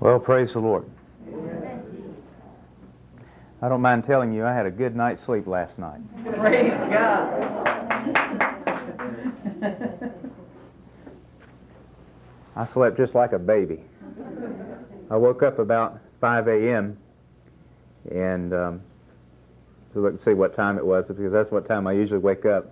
Well, praise the Lord. I don't mind telling you, I had a good night's sleep last night. Praise God. I slept just like a baby. I woke up about 5 a.m. and um, to look and see what time it was because that's what time I usually wake up.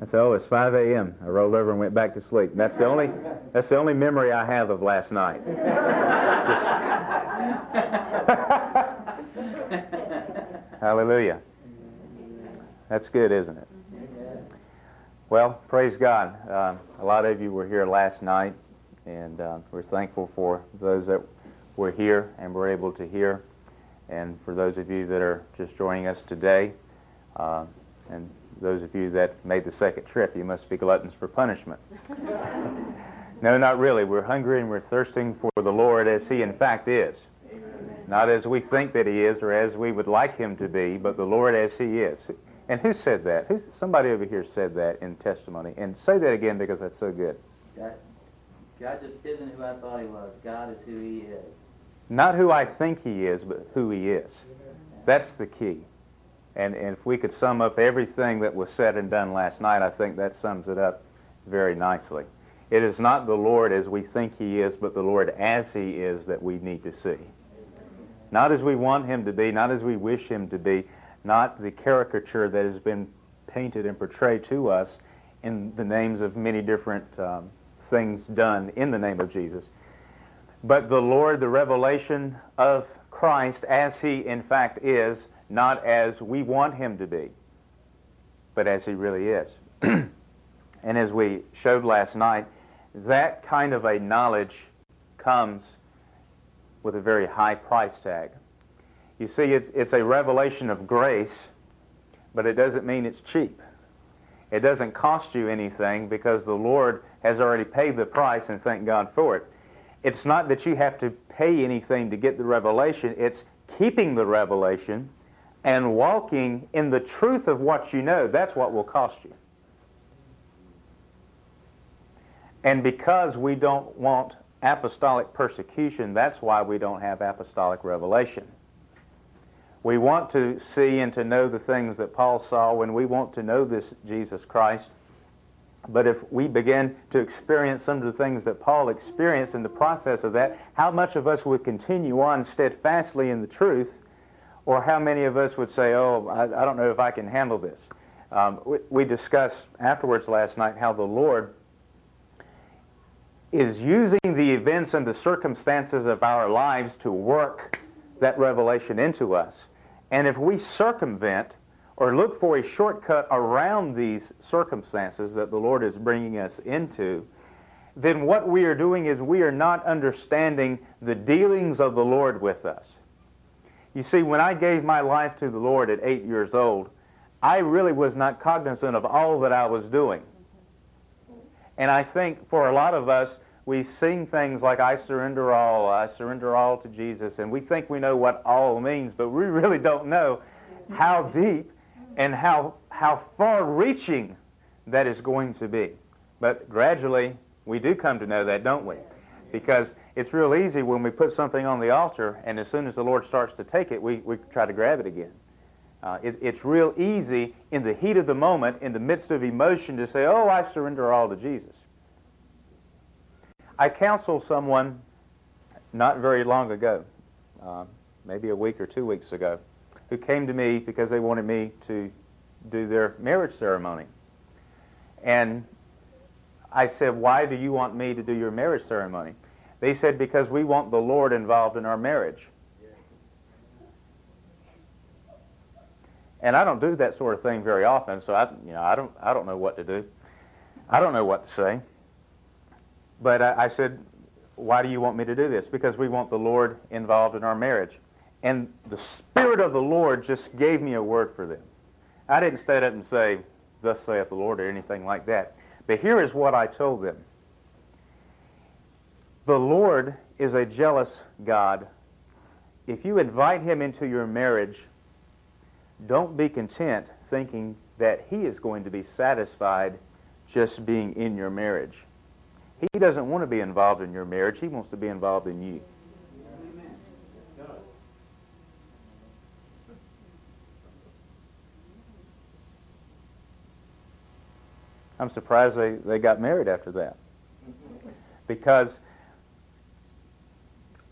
I said, "Oh, it's 5 a.m." I rolled over and went back to sleep. That's the only that's the only memory I have of last night. Hallelujah. That's good, isn't it? Well, praise God. Uh, a lot of you were here last night, and uh, we're thankful for those that were here and were able to hear. And for those of you that are just joining us today, uh, and those of you that made the second trip, you must be gluttons for punishment. no, not really. We're hungry and we're thirsting for the Lord as He in fact is. Not as we think that He is or as we would like Him to be, but the Lord as He is. And who said that? Who's, somebody over here said that in testimony. And say that again because that's so good. God, God just isn't who I thought He was. God is who He is. Not who I think He is, but who He is. That's the key. And, and if we could sum up everything that was said and done last night, I think that sums it up very nicely. It is not the Lord as we think He is, but the Lord as He is that we need to see. Not as we want Him to be, not as we wish Him to be, not the caricature that has been painted and portrayed to us in the names of many different um, things done in the name of Jesus, but the Lord, the revelation of Christ as He in fact is not as we want him to be, but as he really is. and as we showed last night, that kind of a knowledge comes with a very high price tag. You see, it's, it's a revelation of grace, but it doesn't mean it's cheap. It doesn't cost you anything because the Lord has already paid the price, and thank God for it. It's not that you have to pay anything to get the revelation, it's keeping the revelation and walking in the truth of what you know, that's what will cost you. And because we don't want apostolic persecution, that's why we don't have apostolic revelation. We want to see and to know the things that Paul saw when we want to know this Jesus Christ. But if we begin to experience some of the things that Paul experienced in the process of that, how much of us would continue on steadfastly in the truth or how many of us would say, oh, I, I don't know if I can handle this. Um, we, we discussed afterwards last night how the Lord is using the events and the circumstances of our lives to work that revelation into us. And if we circumvent or look for a shortcut around these circumstances that the Lord is bringing us into, then what we are doing is we are not understanding the dealings of the Lord with us. You see, when I gave my life to the Lord at eight years old, I really was not cognizant of all that I was doing. And I think for a lot of us, we sing things like, I surrender all, I surrender all to Jesus, and we think we know what all means, but we really don't know how deep and how, how far reaching that is going to be. But gradually, we do come to know that, don't we? Because it's real easy when we put something on the altar, and as soon as the Lord starts to take it, we, we try to grab it again. Uh, it, it's real easy in the heat of the moment, in the midst of emotion, to say, Oh, I surrender all to Jesus. I counseled someone not very long ago, uh, maybe a week or two weeks ago, who came to me because they wanted me to do their marriage ceremony. And I said, Why do you want me to do your marriage ceremony? They said, because we want the Lord involved in our marriage. And I don't do that sort of thing very often, so I, you know, I don't, I don't know what to do. I don't know what to say. But I, I said, why do you want me to do this? Because we want the Lord involved in our marriage. And the Spirit of the Lord just gave me a word for them. I didn't stand up and say, thus saith the Lord, or anything like that. But here is what I told them. The Lord is a jealous God. If you invite him into your marriage, don't be content thinking that he is going to be satisfied just being in your marriage. He doesn't want to be involved in your marriage. He wants to be involved in you. I'm surprised they, they got married after that. Because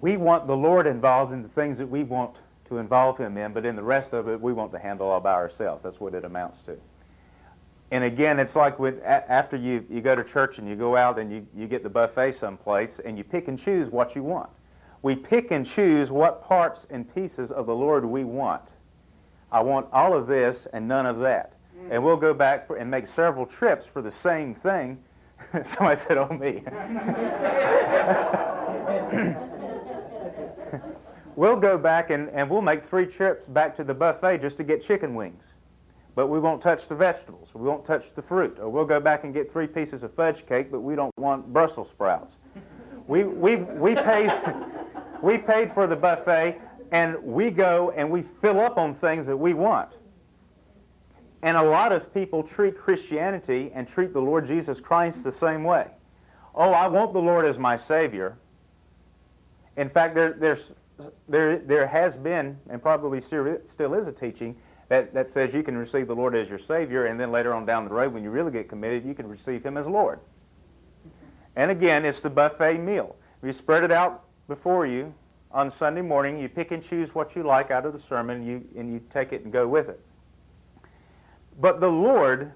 we want the Lord involved in the things that we want to involve Him in, but in the rest of it, we want to handle all by ourselves. That's what it amounts to. And again, it's like with, after you, you go to church and you go out and you, you get the buffet someplace and you pick and choose what you want. We pick and choose what parts and pieces of the Lord we want. I want all of this and none of that. Mm. And we'll go back and make several trips for the same thing. Somebody said, oh, me. we'll go back and, and we'll make three trips back to the buffet just to get chicken wings. But we won't touch the vegetables. We won't touch the fruit. Or we'll go back and get three pieces of fudge cake, but we don't want Brussels sprouts. We, we, we, paid, we paid for the buffet, and we go and we fill up on things that we want. And a lot of people treat Christianity and treat the Lord Jesus Christ the same way. Oh, I want the Lord as my Savior. In fact, there, there's, there, there has been, and probably still is a teaching, that, that says you can receive the Lord as your Savior, and then later on down the road, when you really get committed, you can receive Him as Lord. And again, it's the buffet meal. You spread it out before you on Sunday morning. You pick and choose what you like out of the sermon, you, and you take it and go with it. But the Lord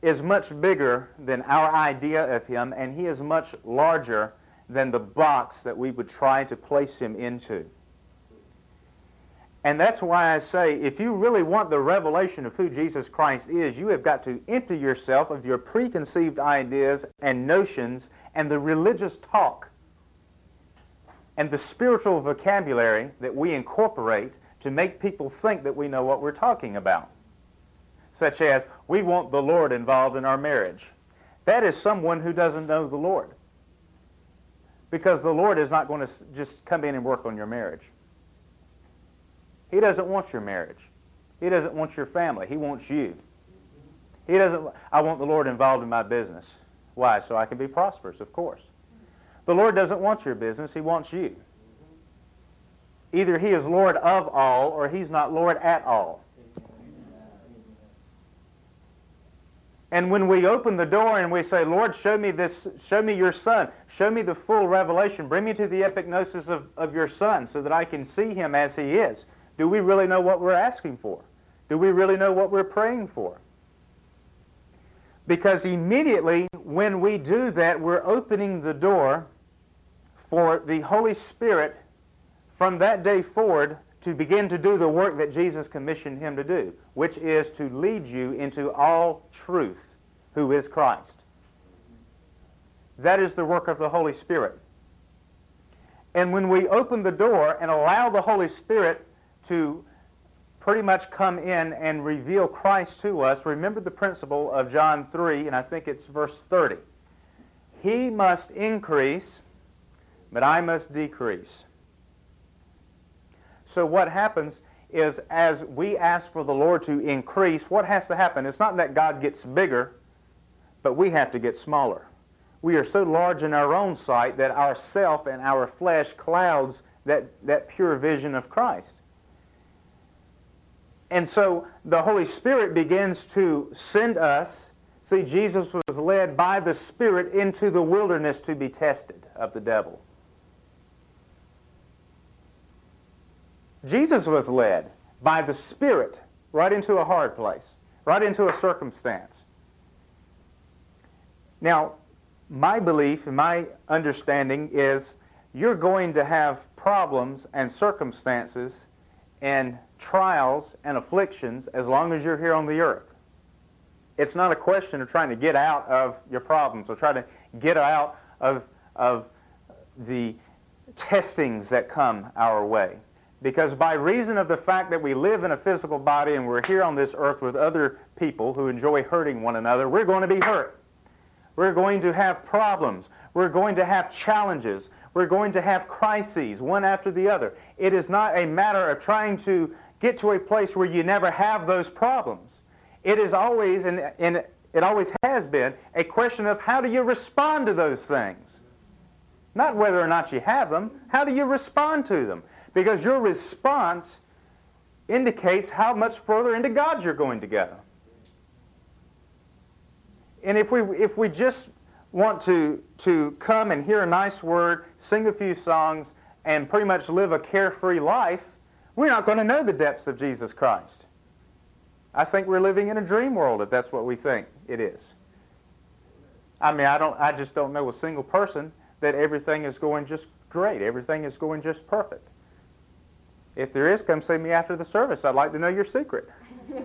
is much bigger than our idea of Him, and He is much larger than the box that we would try to place Him into. And that's why I say if you really want the revelation of who Jesus Christ is, you have got to empty yourself of your preconceived ideas and notions and the religious talk and the spiritual vocabulary that we incorporate to make people think that we know what we're talking about. Such as, we want the Lord involved in our marriage. That is someone who doesn't know the Lord. Because the Lord is not going to just come in and work on your marriage. He doesn't want your marriage. He doesn't want your family. He wants you. He doesn't, I want the Lord involved in my business. Why? So I can be prosperous, of course. The Lord doesn't want your business. He wants you. Either He is Lord of all or He's not Lord at all. And when we open the door and we say, Lord, show me this, show me your son, show me the full revelation, bring me to the epignosis of, of your son so that I can see him as he is. Do we really know what we're asking for? Do we really know what we're praying for? Because immediately when we do that, we're opening the door for the Holy Spirit from that day forward to begin to do the work that Jesus commissioned him to do, which is to lead you into all truth, who is Christ. That is the work of the Holy Spirit. And when we open the door and allow the Holy Spirit to pretty much come in and reveal Christ to us, remember the principle of John 3, and I think it's verse 30. He must increase, but I must decrease. So what happens is as we ask for the Lord to increase, what has to happen? It's not that God gets bigger, but we have to get smaller. We are so large in our own sight that our self and our flesh clouds that, that pure vision of Christ. And so the Holy Spirit begins to send us. See, Jesus was led by the Spirit into the wilderness to be tested of the devil. Jesus was led by the Spirit right into a hard place, right into a circumstance. Now, my belief and my understanding is you're going to have problems and circumstances and trials and afflictions as long as you're here on the earth. It's not a question of trying to get out of your problems or try to get out of, of the testings that come our way. Because by reason of the fact that we live in a physical body and we're here on this earth with other people who enjoy hurting one another, we're going to be hurt. We're going to have problems. We're going to have challenges. We're going to have crises, one after the other. It is not a matter of trying to get to a place where you never have those problems. It is always, and, and it always has been, a question of how do you respond to those things? Not whether or not you have them, how do you respond to them? Because your response indicates how much further into God you're going to go. and if we if we just want to to come and hear a nice word, sing a few songs, and pretty much live a carefree life, we're not going to know the depths of Jesus Christ. I think we're living in a dream world if that's what we think it is. I mean, I don't I just don't know a single person that everything is going just great. Everything is going just perfect. If there is, come see me after the service. I'd like to know your secret.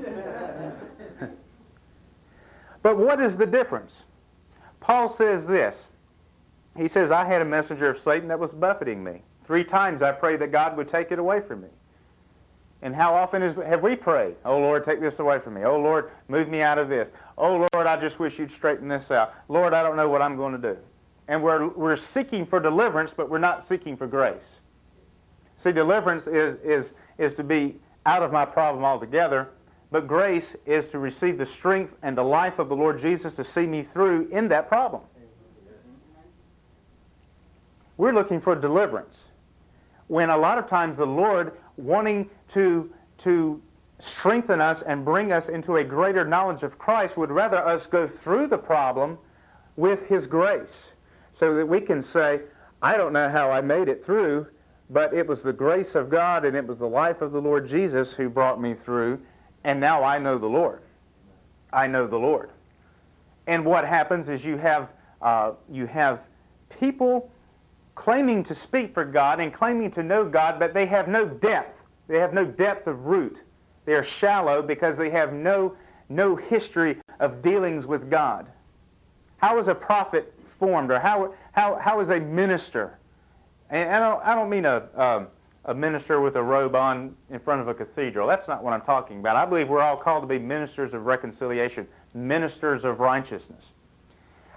but what is the difference? Paul says this. He says, I had a messenger of Satan that was buffeting me. Three times I prayed that God would take it away from me. And how often is, have we prayed? Oh, Lord, take this away from me. Oh, Lord, move me out of this. Oh, Lord, I just wish you'd straighten this out. Lord, I don't know what I'm going to do. And we're, we're seeking for deliverance, but we're not seeking for grace. See, deliverance is, is, is to be out of my problem altogether, but grace is to receive the strength and the life of the Lord Jesus to see me through in that problem. We're looking for deliverance. When a lot of times the Lord, wanting to, to strengthen us and bring us into a greater knowledge of Christ, would rather us go through the problem with His grace so that we can say, I don't know how I made it through, but it was the grace of God and it was the life of the Lord Jesus who brought me through, and now I know the Lord. I know the Lord. And what happens is you have uh, you have people claiming to speak for God and claiming to know God, but they have no depth. They have no depth of root. They are shallow because they have no no history of dealings with God. How is a prophet formed, or how how how is a minister and I don't, I don't mean a, um, a minister with a robe on in front of a cathedral. That's not what I'm talking about. I believe we're all called to be ministers of reconciliation, ministers of righteousness.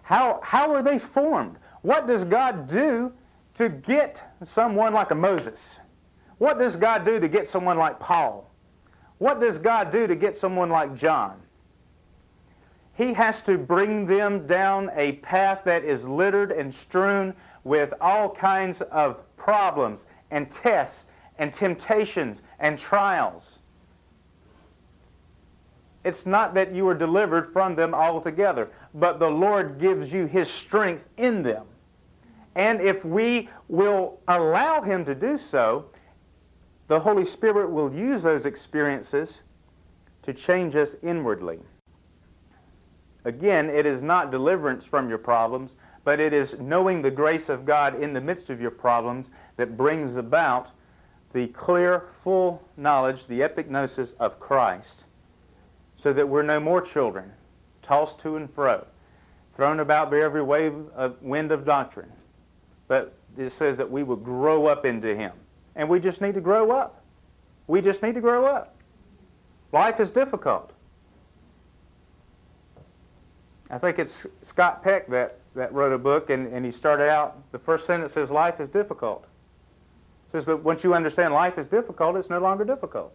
How, how are they formed? What does God do to get someone like a Moses? What does God do to get someone like Paul? What does God do to get someone like John? He has to bring them down a path that is littered and strewn with all kinds of problems and tests and temptations and trials. It's not that you are delivered from them altogether, but the Lord gives you His strength in them. And if we will allow Him to do so, the Holy Spirit will use those experiences to change us inwardly. Again, it is not deliverance from your problems, but it is knowing the grace of God in the midst of your problems that brings about the clear, full knowledge, the epignosis of Christ, so that we're no more children, tossed to and fro, thrown about by every wave of wind of doctrine. But it says that we will grow up into Him. And we just need to grow up. We just need to grow up. Life is difficult. I think it's Scott Peck that that wrote a book, and, and he started out, the first sentence says, life is difficult. It says, but once you understand life is difficult, it's no longer difficult.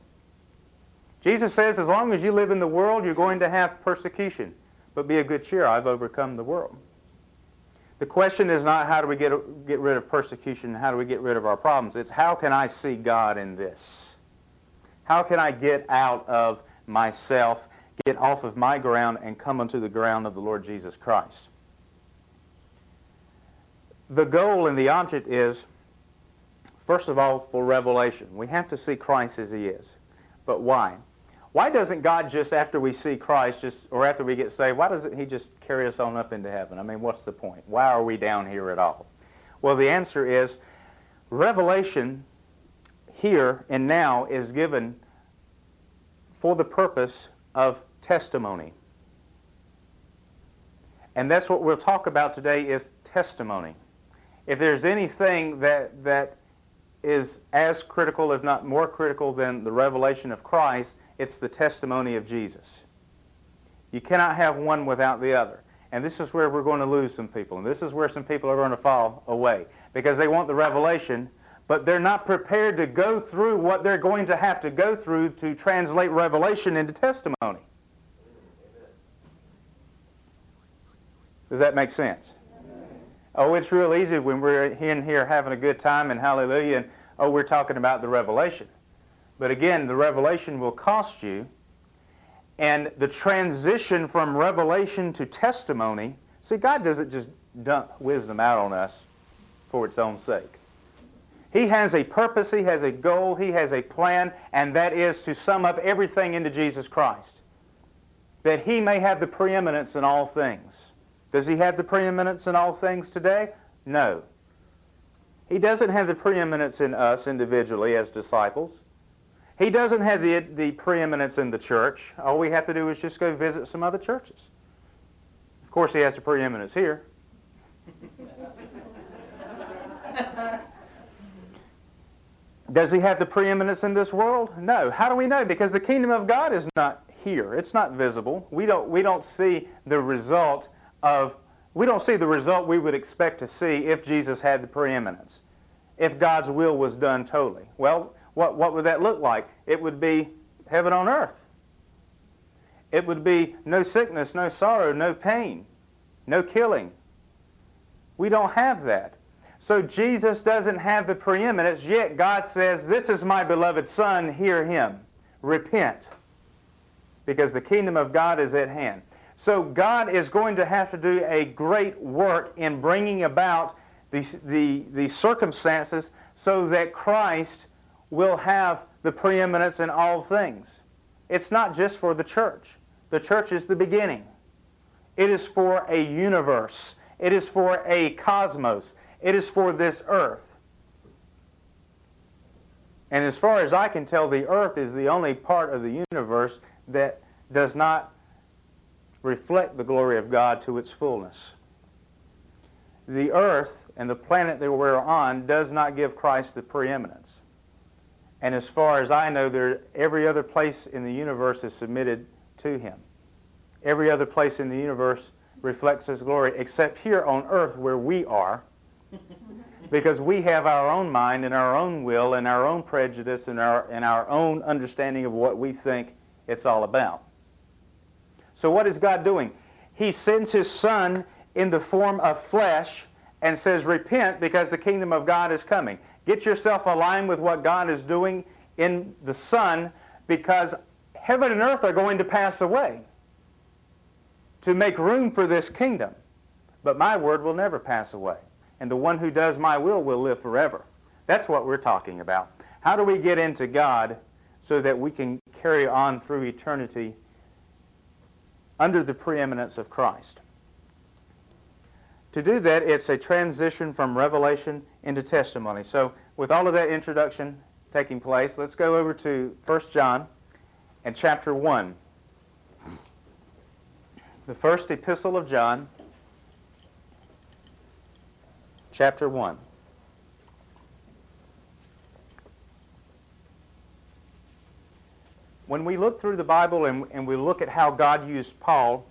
Jesus says, as long as you live in the world, you're going to have persecution. But be of good cheer, I've overcome the world. The question is not how do we get, get rid of persecution, how do we get rid of our problems. It's how can I see God in this? How can I get out of myself, get off of my ground, and come onto the ground of the Lord Jesus Christ? The goal and the object is, first of all, for revelation. We have to see Christ as he is. But why? Why doesn't God just, after we see Christ, just or after we get saved, why doesn't he just carry us on up into heaven? I mean, what's the point? Why are we down here at all? Well, the answer is revelation here and now is given for the purpose of testimony. And that's what we'll talk about today is testimony if there's anything that, that is as critical, if not more critical, than the revelation of Christ, it's the testimony of Jesus. You cannot have one without the other. And this is where we're going to lose some people. And this is where some people are going to fall away. Because they want the revelation, but they're not prepared to go through what they're going to have to go through to translate revelation into testimony. Does that make sense? Oh, it's real easy when we're in here having a good time and hallelujah, and oh, we're talking about the revelation. But again, the revelation will cost you, and the transition from revelation to testimony, see, God doesn't just dump wisdom out on us for its own sake. He has a purpose, He has a goal, He has a plan, and that is to sum up everything into Jesus Christ. That He may have the preeminence in all things. Does He have the preeminence in all things today? No. He doesn't have the preeminence in us individually as disciples. He doesn't have the, the preeminence in the church. All we have to do is just go visit some other churches. Of course, he has the preeminence here. Does he have the preeminence in this world? No. How do we know? Because the kingdom of God is not here. It's not visible. We don't, we don't see the result of, we don't see the result we would expect to see if Jesus had the preeminence, if God's will was done totally. Well, what, what would that look like? It would be heaven on earth. It would be no sickness, no sorrow, no pain, no killing. We don't have that. So Jesus doesn't have the preeminence, yet God says, This is my beloved Son, hear him. Repent. Because the kingdom of God is at hand. So God is going to have to do a great work in bringing about the, the, the circumstances so that Christ will have the preeminence in all things. It's not just for the church. The church is the beginning. It is for a universe. It is for a cosmos. It is for this earth. And as far as I can tell, the earth is the only part of the universe that does not reflect the glory of God to its fullness. The earth and the planet that we're on does not give Christ the preeminence. And as far as I know, there, every other place in the universe is submitted to him. Every other place in the universe reflects his glory, except here on earth where we are, because we have our own mind and our own will and our own prejudice and our, and our own understanding of what we think it's all about. So what is God doing? He sends his son in the form of flesh and says, repent because the kingdom of God is coming. Get yourself aligned with what God is doing in the Son because heaven and earth are going to pass away to make room for this kingdom. But my word will never pass away. And the one who does my will will live forever. That's what we're talking about. How do we get into God so that we can carry on through eternity under the preeminence of Christ? To do that, it's a transition from revelation into testimony. So, with all of that introduction taking place, let's go over to 1 John and chapter 1. The first epistle of John, chapter 1. When we look through the Bible and, and we look at how God used Paul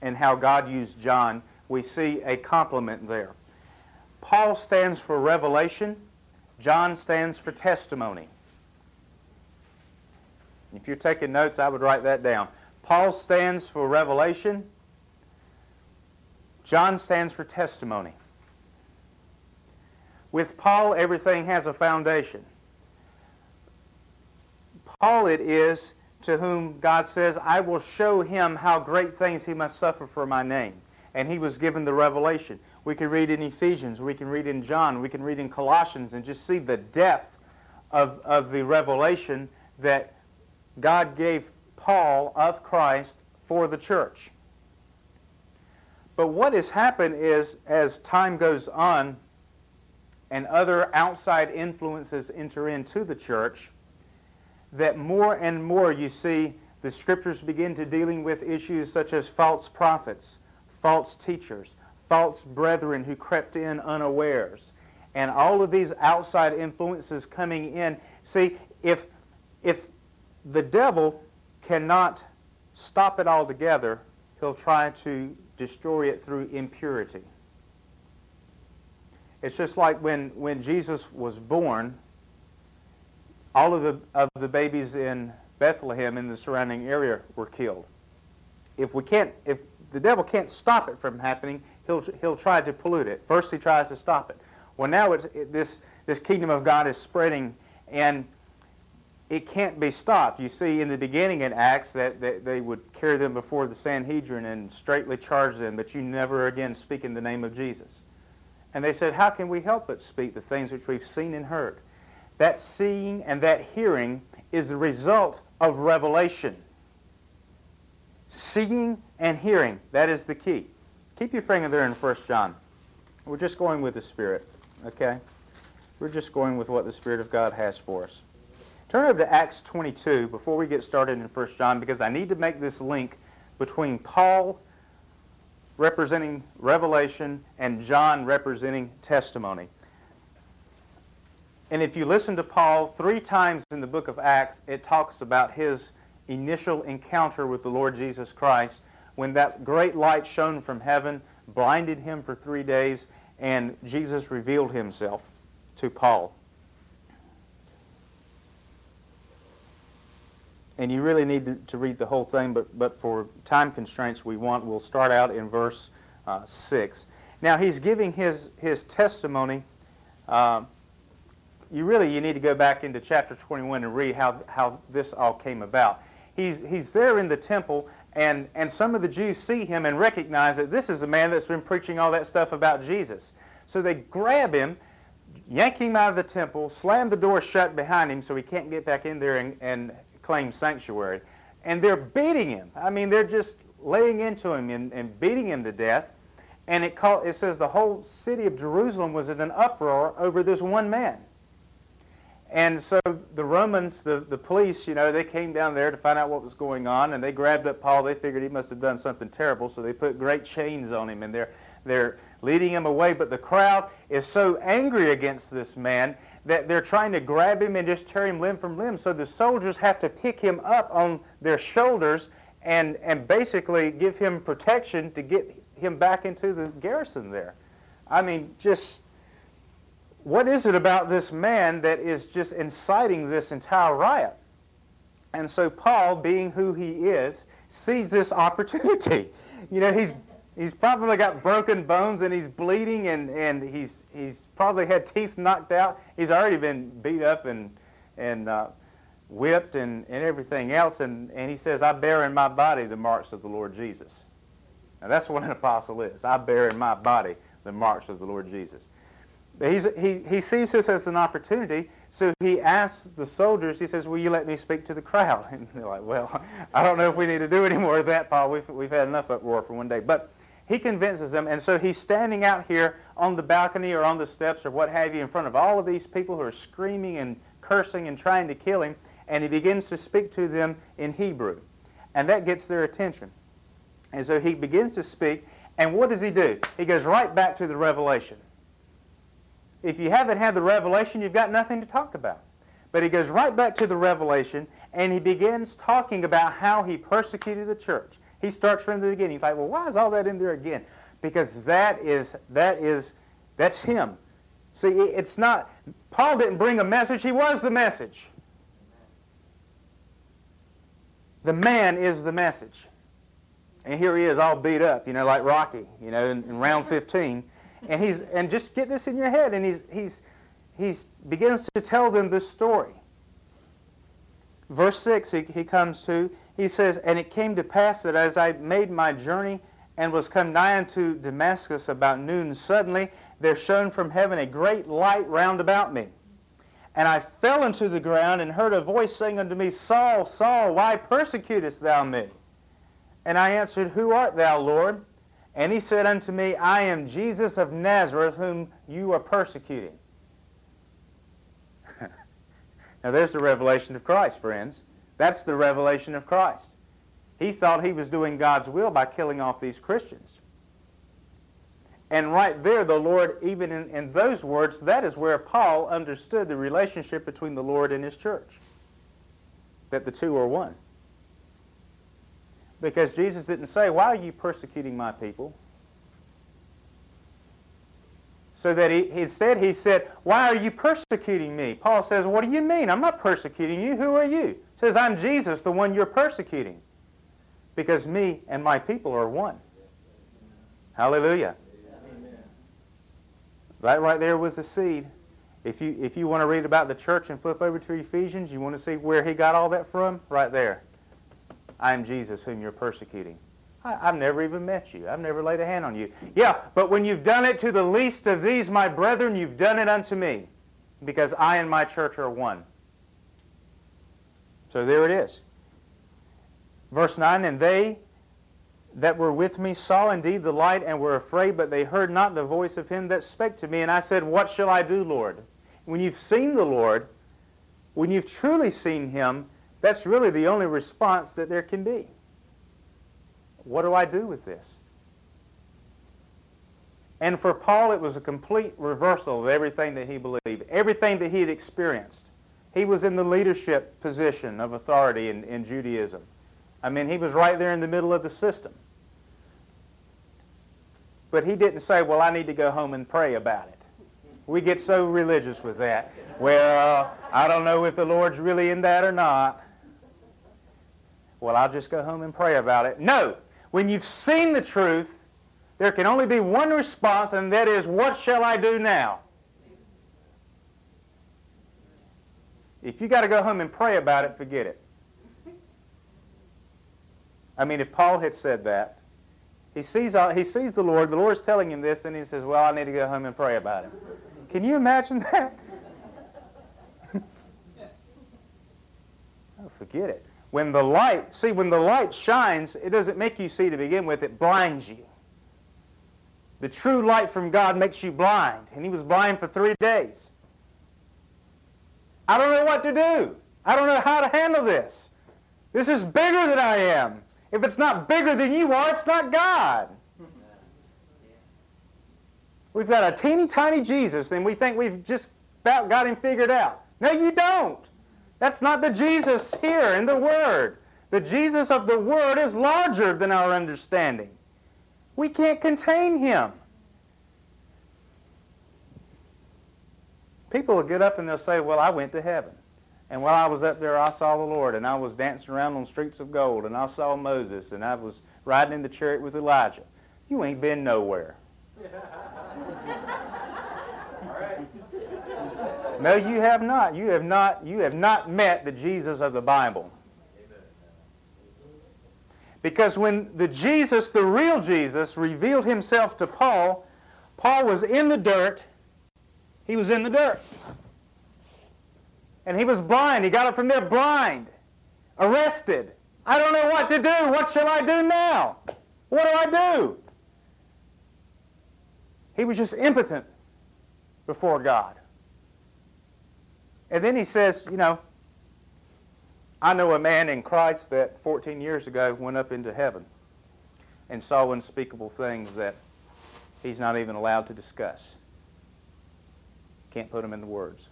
and how God used John, we see a complement there. Paul stands for revelation, John stands for testimony. If you're taking notes, I would write that down. Paul stands for revelation, John stands for testimony. With Paul, everything has a foundation. Paul it is to whom God says, I will show him how great things he must suffer for my name and he was given the revelation. We can read in Ephesians, we can read in John, we can read in Colossians, and just see the depth of, of the revelation that God gave Paul of Christ for the church. But what has happened is, as time goes on and other outside influences enter into the church, that more and more you see the scriptures begin to dealing with issues such as false prophets, false teachers, false brethren who crept in unawares, and all of these outside influences coming in. See, if, if the devil cannot stop it altogether, he'll try to destroy it through impurity. It's just like when, when Jesus was born, all of the, of the babies in Bethlehem in the surrounding area were killed. If we can't, if the devil can't stop it from happening. He'll, he'll try to pollute it. First, he tries to stop it. Well, now it's, it, this, this kingdom of God is spreading, and it can't be stopped. You see in the beginning in Acts that, that they would carry them before the Sanhedrin and straightly charge them that you never again speak in the name of Jesus. And they said, How can we help but speak the things which we've seen and heard? That seeing and that hearing is the result of revelation. Seeing and hearing, that is the key. Keep your finger there in 1 John. We're just going with the Spirit, okay? We're just going with what the Spirit of God has for us. Turn over to Acts 22 before we get started in 1 John because I need to make this link between Paul representing revelation and John representing testimony. And if you listen to Paul three times in the book of Acts, it talks about his initial encounter with the Lord Jesus Christ when that great light shone from heaven, blinded him for three days, and Jesus revealed himself to Paul. And you really need to, to read the whole thing, but, but for time constraints, we want, we'll start out in verse uh, 6. Now, he's giving his, his testimony. Uh, you really you need to go back into chapter 21 and read how, how this all came about. He's, he's there in the temple, and, and some of the Jews see him and recognize that this is a man that's been preaching all that stuff about Jesus. So they grab him, yank him out of the temple, slam the door shut behind him so he can't get back in there and, and claim sanctuary. And they're beating him. I mean, they're just laying into him and, and beating him to death. And it, call, it says the whole city of Jerusalem was in an uproar over this one man. And so the Romans, the, the police, you know, they came down there to find out what was going on, and they grabbed up Paul. They figured he must have done something terrible, so they put great chains on him, and they're, they're leading him away. But the crowd is so angry against this man that they're trying to grab him and just tear him limb from limb. So the soldiers have to pick him up on their shoulders and, and basically give him protection to get him back into the garrison there. I mean, just what is it about this man that is just inciting this entire riot? And so Paul, being who he is, sees this opportunity. You know, he's he's probably got broken bones and he's bleeding and, and he's he's probably had teeth knocked out. He's already been beat up and and uh, whipped and, and everything else. And, and he says, I bear in my body the marks of the Lord Jesus. Now that's what an apostle is. I bear in my body the marks of the Lord Jesus. He's, he, he sees this as an opportunity, so he asks the soldiers, he says, Will you let me speak to the crowd? And they're like, Well, I don't know if we need to do any more of that, Paul. We've, we've had enough uproar for one day. But he convinces them, and so he's standing out here on the balcony or on the steps or what have you in front of all of these people who are screaming and cursing and trying to kill him, and he begins to speak to them in Hebrew. And that gets their attention. And so he begins to speak, and what does he do? He goes right back to the revelation. If you haven't had the revelation, you've got nothing to talk about. But he goes right back to the revelation, and he begins talking about how he persecuted the church he starts from the beginning. He's like, well, why is all that in there again? Because that is that is that's him. See, it's not Paul didn't bring a message, he was the message. The man is the message. And here he is all beat up, you know, like Rocky, you know, in, in round 15. And he's and just get this in your head and he's he's he's begins to tell them this story. Verse 6 he, he comes to he says, And it came to pass that as I made my journey and was come nigh unto Damascus about noon, suddenly there shone from heaven a great light round about me. And I fell into the ground and heard a voice saying unto me, Saul, Saul, why persecutest thou me? And I answered, Who art thou, Lord? And he said unto me, I am Jesus of Nazareth, whom you are persecuting. now there's the revelation of Christ, friends. That's the revelation of Christ. He thought he was doing God's will by killing off these Christians. And right there, the Lord, even in, in, those words, that is where Paul understood the relationship between the Lord and his church. That the two are one. Because Jesus didn't say, Why are you persecuting my people? So that he, instead he said, Why are you persecuting me? Paul says, What do you mean? I'm not persecuting you. Who are you? He says, I'm Jesus, the one you're persecuting. Because me and my people are one. Hallelujah. Amen. That right there was the seed. If you, if you want to read about the church and flip over to Ephesians, you want to see where he got all that from? Right there. I am Jesus whom you're persecuting. I, I've never even met you. I've never laid a hand on you. Yeah, but when you've done it to the least of these, my brethren, you've done it unto me, because I and my church are one. So there it is. Verse 9, and they that were with me saw indeed the light and were afraid, but they heard not the voice of him that spake to me. And I said, What shall I do, Lord? When you've seen the Lord, when you've truly seen him, that's really the only response that there can be. What do I do with this? And for Paul, it was a complete reversal of everything that he believed, everything that he had experienced. He was in the leadership position of authority in, in Judaism. I mean, he was right there in the middle of the system. But he didn't say, well, I need to go home and pray about it. We get so religious with that. Well, I don't know if the Lord's really in that or not. Well, I'll just go home and pray about it. No. When you've seen the truth, there can only be one response, and that is, what shall I do now? If you got to go home and pray about it, forget it. I mean, if Paul had said that, he sees, uh, he sees the Lord, the Lord is telling him this, and he says, Well, I need to go home and pray about it. Can you imagine that? oh, forget it. When the light, see, when the light shines, it doesn't make you see to begin with, it blinds you. The true light from God makes you blind, and he was blind for three days. I don't know what to do. I don't know how to handle this. This is bigger than I am. If it's not bigger than you are, it's not God. We've got a teeny tiny Jesus, and we think we've just about got him figured out. No, you don't. That's not the Jesus here in the Word. The Jesus of the Word is larger than our understanding. We can't contain him. People will get up and they'll say, Well, I went to heaven. And while I was up there, I saw the Lord, and I was dancing around on streets of gold, and I saw Moses, and I was riding in the chariot with Elijah. You ain't been nowhere. no, you have not. You have not. You have not met the Jesus of the Bible. Because when the Jesus, the real Jesus, revealed himself to Paul, Paul was in the dirt. He was in the dirt. And he was blind. He got up from there blind, arrested. I don't know what to do. What shall I do now? What do I do? He was just impotent before God. And then he says, you know, I know a man in Christ that 14 years ago went up into heaven and saw unspeakable things that he's not even allowed to discuss. Can't put them into words.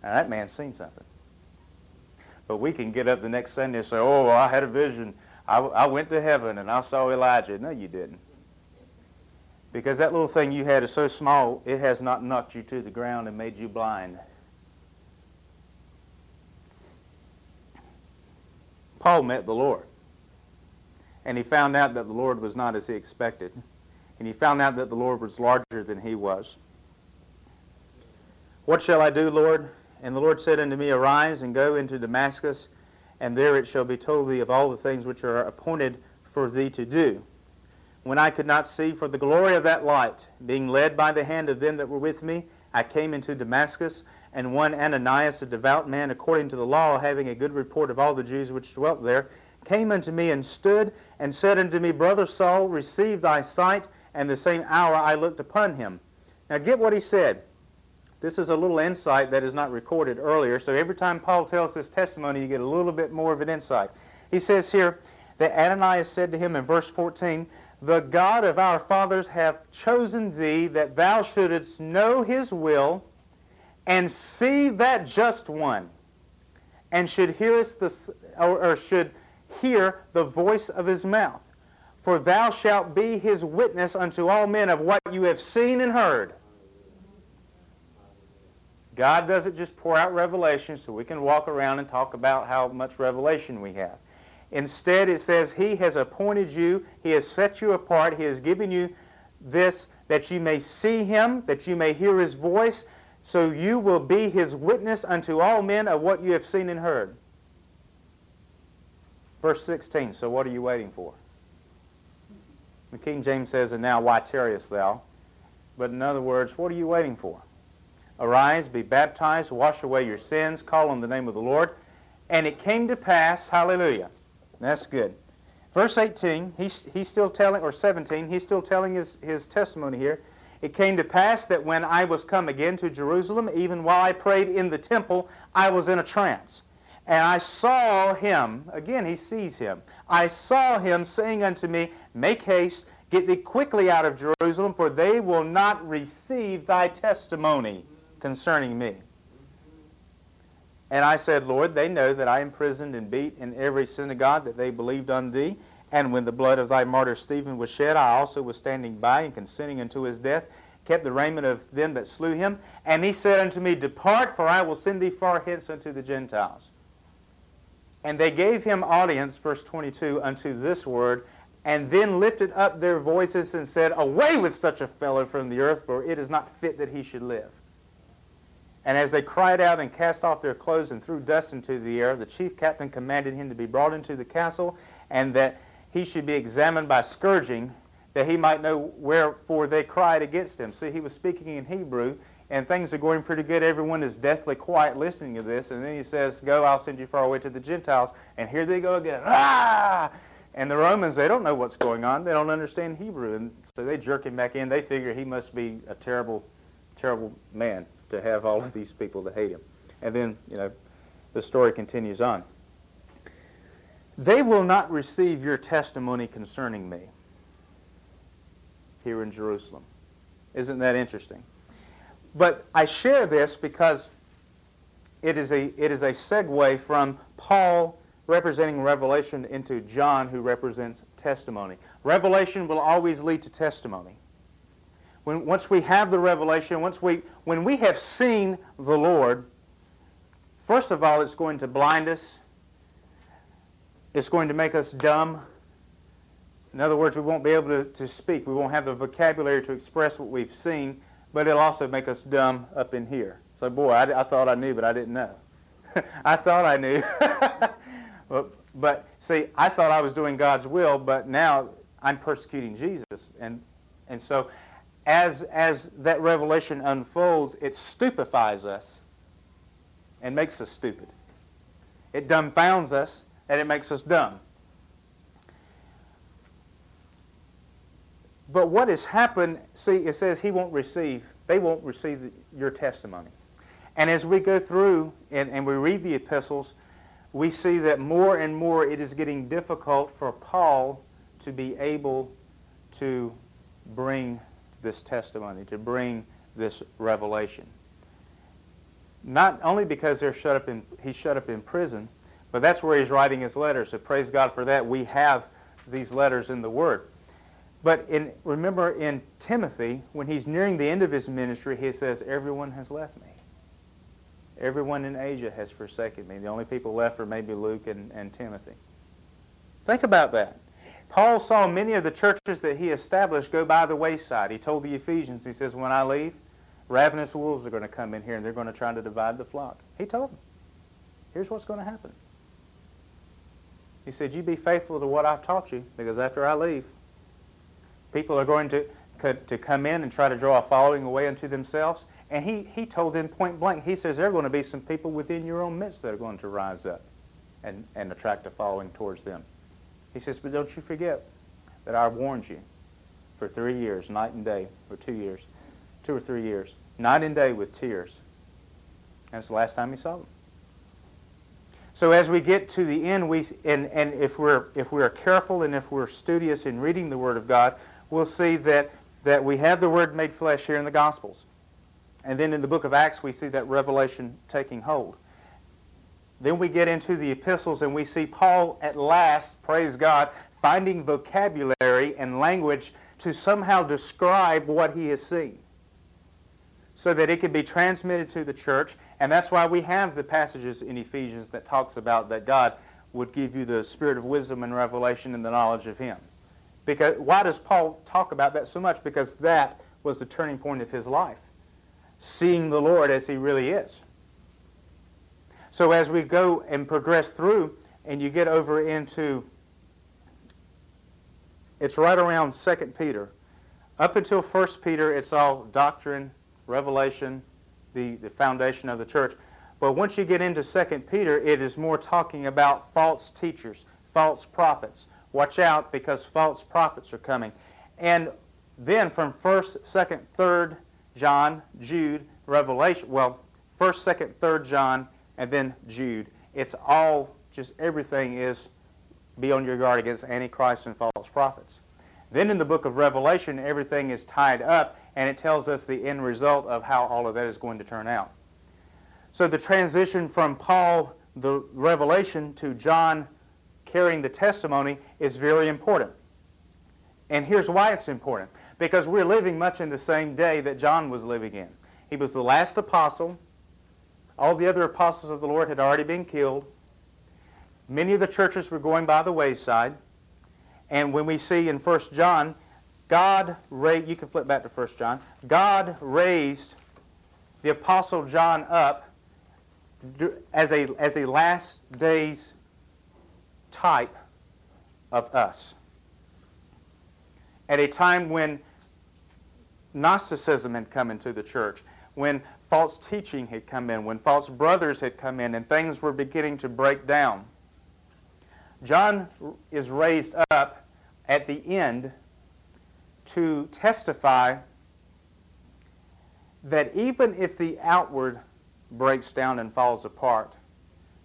Now, that man's seen something. But we can get up the next Sunday and say, oh, I had a vision. I, I went to heaven and I saw Elijah. No, you didn't. Because that little thing you had is so small, it has not knocked you to the ground and made you blind. Paul met the Lord. And he found out that the Lord was not as he expected. And he found out that the Lord was larger than he was. What shall I do, Lord? And the Lord said unto me, Arise and go into Damascus, and there it shall be told thee of all the things which are appointed for thee to do. When I could not see for the glory of that light, being led by the hand of them that were with me, I came into Damascus, and one Ananias, a devout man according to the law, having a good report of all the Jews which dwelt there, came unto me and stood and said unto me, Brother Saul, receive thy sight. And the same hour I looked upon him. Now get what he said. This is a little insight that is not recorded earlier. So every time Paul tells this testimony, you get a little bit more of an insight. He says here that Ananias said to him in verse 14, The God of our fathers hath chosen thee that thou shouldest know his will and see that just one, and should hear the, or, or should hear the voice of his mouth. For thou shalt be his witness unto all men of what you have seen and heard. God doesn't just pour out revelation so we can walk around and talk about how much revelation we have. Instead, it says He has appointed you, He has set you apart, He has given you this that you may see him, that you may hear his voice, so you will be his witness unto all men of what you have seen and heard. Verse 16, so what are you waiting for? The King James says, And now why tarriest thou? But in other words, what are you waiting for? Arise, be baptized, wash away your sins, call on the name of the Lord. And it came to pass, hallelujah. That's good. Verse 18, he's, he's still telling, or 17, he's still telling his, his testimony here. It came to pass that when I was come again to Jerusalem, even while I prayed in the temple, I was in a trance. And I saw him, again he sees him, I saw him saying unto me, Make haste, get thee quickly out of Jerusalem, for they will not receive thy testimony concerning me. And I said, Lord, they know that I imprisoned and beat in every synagogue that they believed on thee. And when the blood of thy martyr Stephen was shed, I also was standing by and consenting unto his death, kept the raiment of them that slew him. And he said unto me, Depart, for I will send thee far hence unto the Gentiles. And they gave him audience, verse 22, unto this word, and then lifted up their voices and said, Away with such a fellow from the earth, for it is not fit that he should live. And as they cried out and cast off their clothes and threw dust into the air, the chief captain commanded him to be brought into the castle, and that he should be examined by scourging, that he might know wherefore they cried against him. See, he was speaking in Hebrew, and things are going pretty good. Everyone is deathly quiet listening to this, and then he says, Go, I'll send you far away to the Gentiles. And here they go again. Ah! And the Romans, they don't know what's going on. They don't understand Hebrew. And so they jerk him back in. They figure he must be a terrible, terrible man to have all of these people to hate him. And then, you know, the story continues on. They will not receive your testimony concerning me here in Jerusalem. Isn't that interesting? But I share this because it is a, it is a segue from Paul representing revelation into John who represents testimony. Revelation will always lead to testimony when, once we have the revelation, once we, when we have seen the Lord, first of all, it's going to blind us. It's going to make us dumb. In other words, we won't be able to, to speak. We won't have the vocabulary to express what we've seen, but it'll also make us dumb up in here. So, boy, I, I thought I knew, but I didn't know. I thought I knew. but, but, see, I thought I was doing God's will, but now I'm persecuting Jesus. And, and so as, as that revelation unfolds, it stupefies us and makes us stupid. It dumbfounds us and it makes us dumb. But what has happened, see, it says he won't receive, they won't receive your testimony. And as we go through and, and we read the epistles, we see that more and more it is getting difficult for Paul to be able to bring this testimony, to bring this revelation. Not only because they're shut up in, he's shut up in prison, but that's where he's writing his letters. So praise God for that. We have these letters in the Word. But in, remember in Timothy, when he's nearing the end of his ministry, he says, Everyone has left me. Everyone in Asia has forsaken me. The only people left are maybe Luke and, and Timothy. Think about that. Paul saw many of the churches that he established go by the wayside. He told the Ephesians, he says, when I leave, ravenous wolves are going to come in here and they're going to try to divide the flock. He told them, here's what's going to happen. He said, you be faithful to what I've taught you because after I leave, people are going to, to come in and try to draw a following away unto themselves. And he, he told them point blank, he says, there are going to be some people within your own midst that are going to rise up and, and attract a following towards them. He says, but don't you forget that I warned you for three years, night and day, or two years, two or three years, night and day with tears. That's the last time he saw them. So as we get to the end, we and, and if we're if we're careful and if we're studious in reading the Word of God, we'll see that that we have the Word made flesh here in the Gospels, and then in the book of Acts we see that revelation taking hold. Then we get into the epistles and we see Paul at last, praise God, finding vocabulary and language to somehow describe what he has seen so that it can be transmitted to the church. And that's why we have the passages in Ephesians that talks about that God would give you the spirit of wisdom and revelation and the knowledge of him. Because why does Paul talk about that so much? Because that was the turning point of his life. Seeing the Lord as he really is. So as we go and progress through and you get over into it's right around 2 Peter. Up until 1 Peter, it's all doctrine, revelation, the, the foundation of the church. But once you get into 2 Peter, it is more talking about false teachers, false prophets. Watch out because false prophets are coming. And then from 1st, 2nd, 3rd John, Jude, Revelation, well, 1st, 2nd, 3rd John, and then Jude. It's all, just everything is be on your guard against Antichrist and false prophets. Then in the book of Revelation, everything is tied up, and it tells us the end result of how all of that is going to turn out. So the transition from Paul, the revelation, to John carrying the testimony is very important. And here's why it's important. Because we're living much in the same day that John was living in. He was the last apostle. All the other apostles of the Lord had already been killed. Many of the churches were going by the wayside. And when we see in 1 John, God raised, you can flip back to 1 John, God raised the Apostle John up as a, as a last days type of us. At a time when Gnosticism had come into the church, when false teaching had come in, when false brothers had come in, and things were beginning to break down. John is raised up at the end to testify that even if the outward breaks down and falls apart,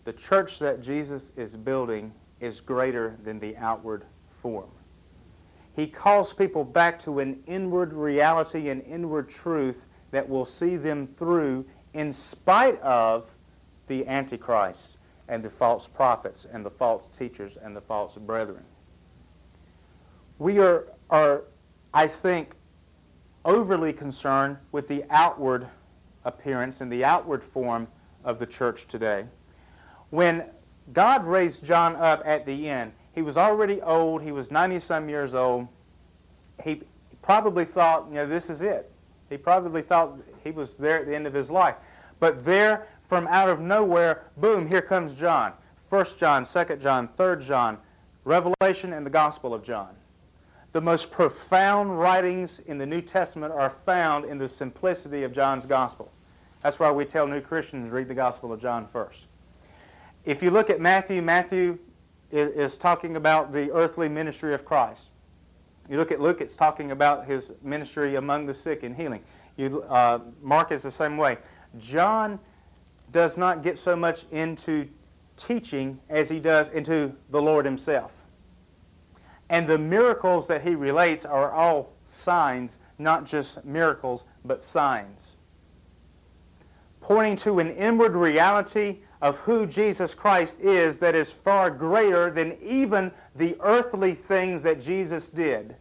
the church that Jesus is building is greater than the outward form. He calls people back to an inward reality and inward truth that will see them through in spite of the Antichrist and the false prophets and the false teachers and the false brethren. We are, are I think, overly concerned with the outward appearance and the outward form of the church today. When God raised John up at the end, he was already old, he was 90 some years old. He probably thought, you know, this is it. He probably thought he was there at the end of his life. But there from out of nowhere, boom, here comes John. 1 John, 2 John, 3 John, Revelation, and the Gospel of John. The most profound writings in the New Testament are found in the simplicity of John's Gospel. That's why we tell new Christians read the Gospel of John first. If you look at Matthew, Matthew is, talking about the earthly ministry of Christ. You look at Luke, it's talking about his ministry among the sick and healing. You, uh, Mark is the same way. John does not get so much into teaching as he does into the Lord himself. And the miracles that he relates are all signs, not just miracles, but signs. Pointing to an inward reality of who Jesus Christ is that is far greater than even the earthly things that Jesus did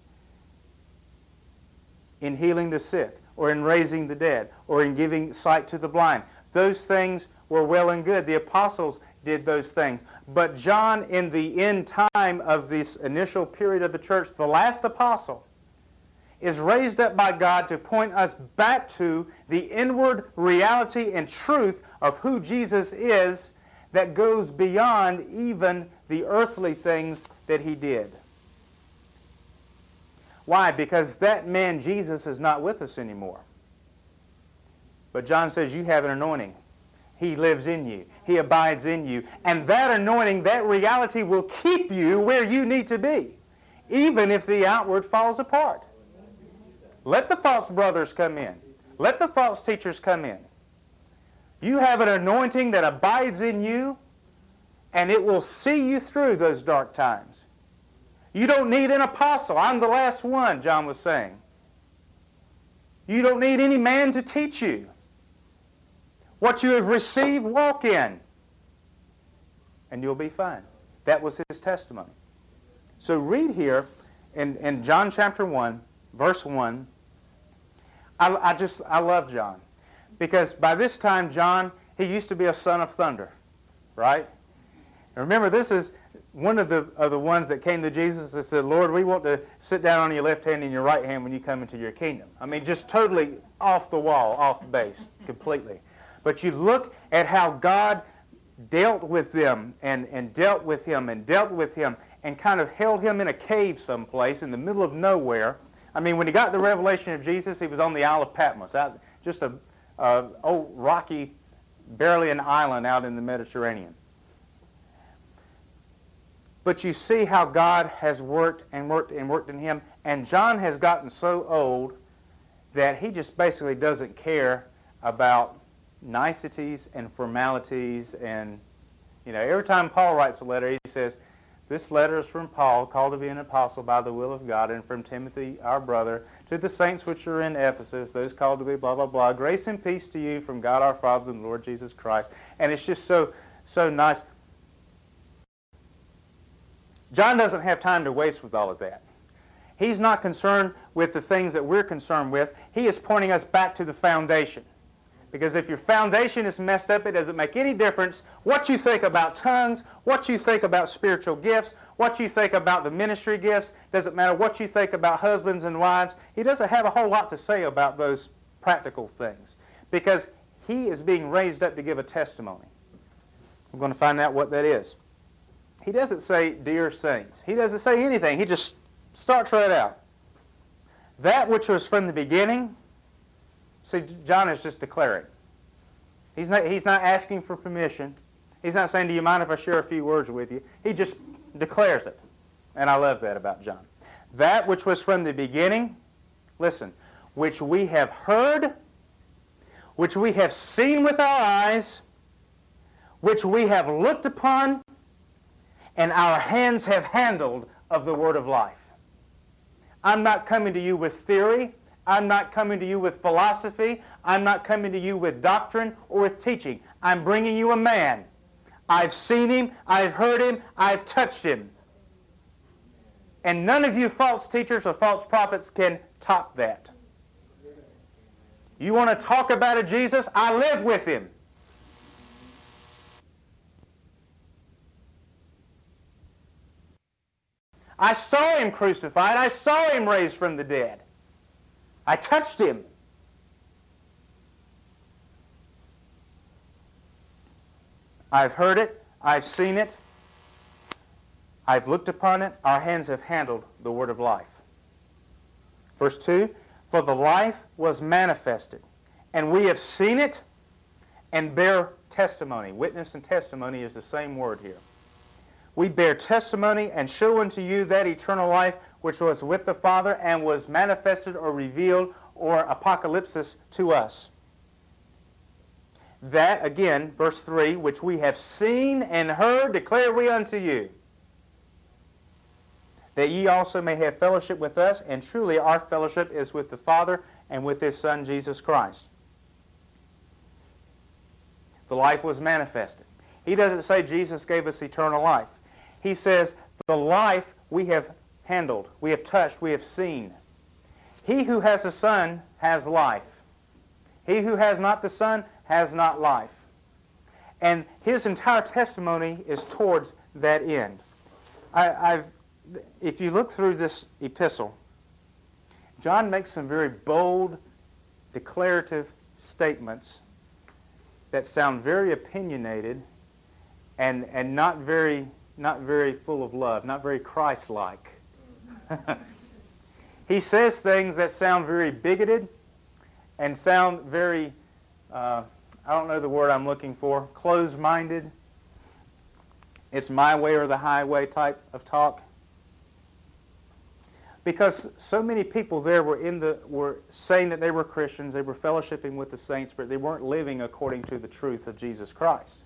in healing the sick, or in raising the dead, or in giving sight to the blind. Those things were well and good. The apostles did those things. But John, in the end time of this initial period of the church, the last apostle, is raised up by God to point us back to the inward reality and truth of who Jesus is that goes beyond even the earthly things that he did. Why? Because that man Jesus is not with us anymore. But John says, You have an anointing. He lives in you. He abides in you. And that anointing, that reality will keep you where you need to be, even if the outward falls apart. Let the false brothers come in. Let the false teachers come in. You have an anointing that abides in you, and it will see you through those dark times. You don't need an apostle. I'm the last one, John was saying. You don't need any man to teach you. What you have received, walk in, and you'll be fine. That was his testimony. So read here in, in John chapter 1, verse 1. I, I just, I love John. Because by this time, John, he used to be a son of thunder, right? And remember, this is one of the of the ones that came to Jesus and said, "Lord, we want to sit down on your left hand and your right hand when you come into your kingdom." I mean, just totally off the wall, off base, completely. But you look at how God dealt with them and, and dealt with him and dealt with him and kind of held him in a cave someplace in the middle of nowhere. I mean, when he got the revelation of Jesus, he was on the Isle of Patmos, out, just a, a old rocky, barely an island out in the Mediterranean. But you see how God has worked and worked and worked in him. And John has gotten so old that he just basically doesn't care about niceties and formalities and you know every time paul writes a letter he says this letter is from paul called to be an apostle by the will of god and from timothy our brother to the saints which are in ephesus those called to be blah blah blah. Grace and peace to you from god our father and the lord jesus christ. And it's just so so nice. John doesn't have time to waste with all of that. He's not concerned with the things that we're concerned with. He is pointing us back to the foundation because if your foundation is messed up, it doesn't make any difference what you think about tongues, what you think about spiritual gifts, what you think about the ministry gifts. Doesn't matter what you think about husbands and wives. He doesn't have a whole lot to say about those practical things because he is being raised up to give a testimony. I'm going to find out what that is. He doesn't say, Dear saints. He doesn't say anything. He just starts right out. That which was from the beginning, See, John is just declaring. He's not, he's not asking for permission. He's not saying, Do you mind if I share a few words with you? He just declares it. And I love that about John. That which was from the beginning, listen, which we have heard, which we have seen with our eyes, which we have looked upon, and our hands have handled of the word of life. I'm not coming to you with theory. I'm not coming to you with philosophy. I'm not coming to you with doctrine or with teaching. I'm bringing you a man. I've seen him, I've heard him, I've touched him. And none of you false teachers or false prophets can top that. You want to talk about a Jesus? I live with him. I saw him crucified. I saw him raised from the dead. I touched him. I've heard it. I've seen it. I've looked upon it. Our hands have handled the word of life. Verse 2 For the life was manifested, and we have seen it and bear testimony. Witness and testimony is the same word here. We bear testimony and show unto you that eternal life which was with the Father and was manifested or revealed or apocalypsis to us. That, again, verse 3, which we have seen and heard, declare we unto you, that ye also may have fellowship with us, and truly our fellowship is with the Father and with His Son, Jesus Christ. The life was manifested. He doesn't say Jesus gave us eternal life. He says the life we have handled, we have touched, we have seen. He who has a son has life. He who has not the son has not life. And his entire testimony is towards that end. I, if you look through this epistle, John makes some very bold, declarative statements that sound very opinionated and, and not, very, not very full of love, not very Christ-like. he says things that sound very bigoted and sound very, uh, I don't know the word I'm looking for, closed-minded. It's my way or the highway type of talk. Because so many people there were in the were saying that they were Christians, they were fellowshipping with the saints, but they weren't living according to the truth of Jesus Christ.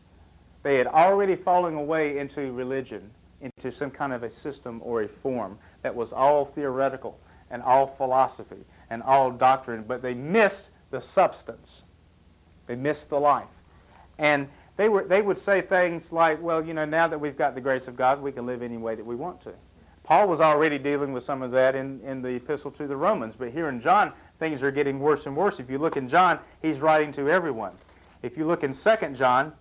They had already fallen away into religion, into some kind of a system or a form that was all theoretical and all philosophy and all doctrine, but they missed the substance. They missed the life. And they, were, they would say things like, well, you know, now that we've got the grace of God, we can live any way that we want to. Paul was already dealing with some of that in, in the epistle to the Romans, but here in John, things are getting worse and worse. If you look in John, he's writing to everyone. If you look in 2 John,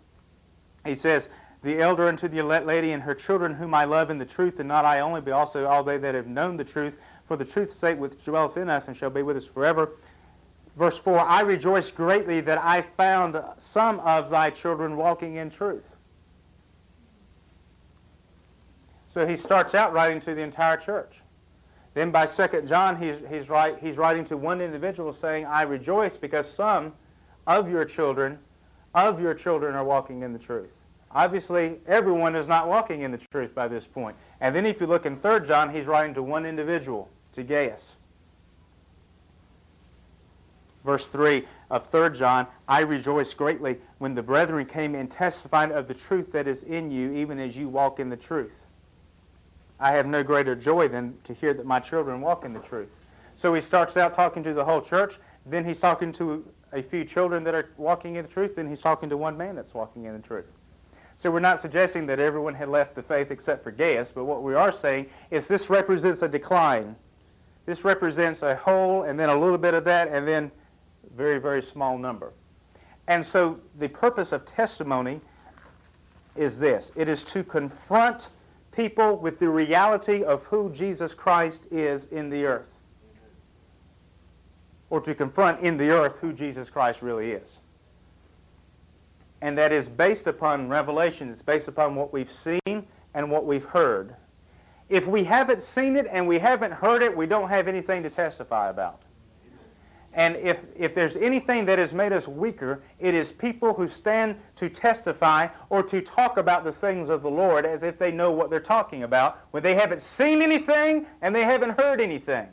he says, the elder unto the elect lady and her children whom I love in the truth, and not I only, but also all they that have known the truth, for the truth's sake which dwelleth in us and shall be with us forever. Verse 4 I rejoice greatly that I found some of thy children walking in truth. So he starts out writing to the entire church. Then by 2 John, he's, he's, write, he's writing to one individual saying, I rejoice because some of your children, of your children are walking in the truth. Obviously, everyone is not walking in the truth by this point. And then if you look in 3 John, he's writing to one individual, to Gaius. Verse 3 of 3 John, I rejoice greatly when the brethren came and testified of the truth that is in you, even as you walk in the truth. I have no greater joy than to hear that my children walk in the truth. So he starts out talking to the whole church. Then he's talking to a few children that are walking in the truth. Then he's talking to one man that's walking in the truth. So we're not suggesting that everyone had left the faith except for Gaius, but what we are saying is this represents a decline. This represents a whole and then a little bit of that and then very, very small number. And so the purpose of testimony is this. It is to confront people with the reality of who Jesus Christ is in the earth. Or to confront in the earth who Jesus Christ really is. And that is based upon revelation. It's based upon what we've seen and what we've heard. If we haven't seen it and we haven't heard it, we don't have anything to testify about. And if, if there's anything that has made us weaker, it is people who stand to testify or to talk about the things of the Lord as if they know what they're talking about when they haven't seen anything and they haven't heard anything.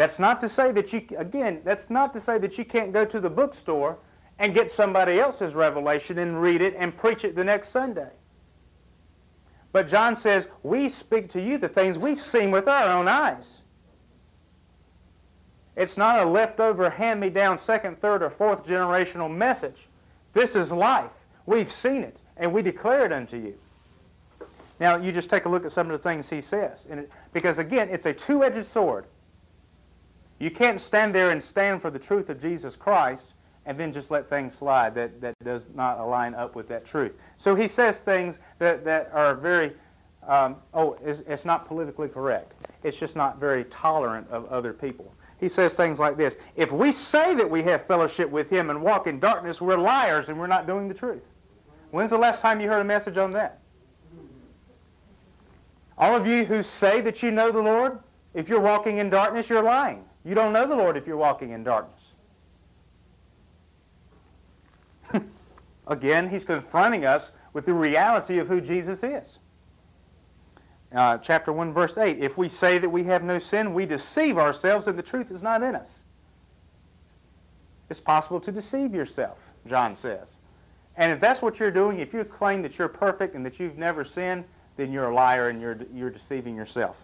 That's not to say that you, again, that's not to say that you can't go to the bookstore and get somebody else's revelation and read it and preach it the next Sunday. But John says, we speak to you the things we've seen with our own eyes. It's not a leftover, hand-me-down second, third, or fourth generational message. This is life. We've seen it, and we declare it unto you. Now, you just take a look at some of the things he says. It, because, again, it's a two-edged sword. You can't stand there and stand for the truth of Jesus Christ and then just let things slide that, that does not align up with that truth. So he says things that, that are very, um, oh, it's, it's not politically correct. It's just not very tolerant of other people. He says things like this If we say that we have fellowship with him and walk in darkness, we're liars and we're not doing the truth. When's the last time you heard a message on that? All of you who say that you know the Lord, if you're walking in darkness, you're lying. You don't know the Lord if you're walking in darkness. Again, he's confronting us with the reality of who Jesus is. Uh, chapter 1, verse 8 If we say that we have no sin, we deceive ourselves and the truth is not in us. It's possible to deceive yourself, John says. And if that's what you're doing, if you claim that you're perfect and that you've never sinned, then you're a liar and you're, you're deceiving yourself.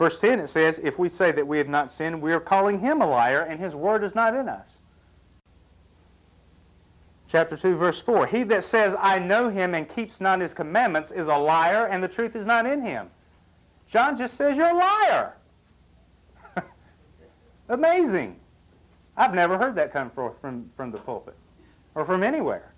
Verse 10 it says, If we say that we have not sinned, we are calling him a liar and his word is not in us chapter 2, verse 4. He that says, I know him and keeps not his commandments is a liar, and the truth is not in him. John just says, You're a liar. Amazing. I've never heard that come forth from, from the pulpit or from anywhere.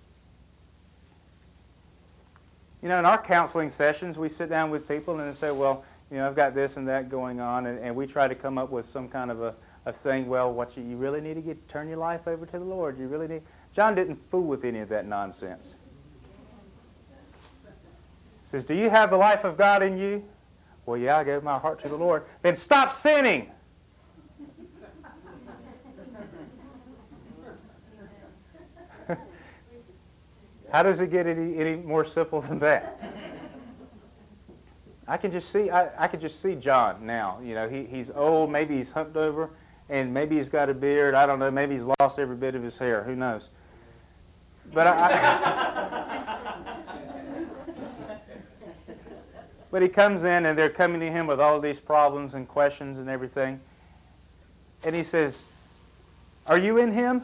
You know, in our counseling sessions, we sit down with people and say, Well, you know, I've got this and that going on, and, and we try to come up with some kind of a, a thing. Well, what you, you really need to get turn your life over to the Lord. You really need. John didn't fool with any of that nonsense. He says, Do you have the life of God in you? Well, yeah, I gave my heart to the Lord. Then stop sinning. How does it get any, any more simple than that? I can just see I, I can just see John now. You know, he, he's old, maybe he's humped over, and maybe he's got a beard. I don't know, maybe he's lost every bit of his hair. Who knows? But I, but he comes in and they're coming to him with all these problems and questions and everything. And he says, Are you in him?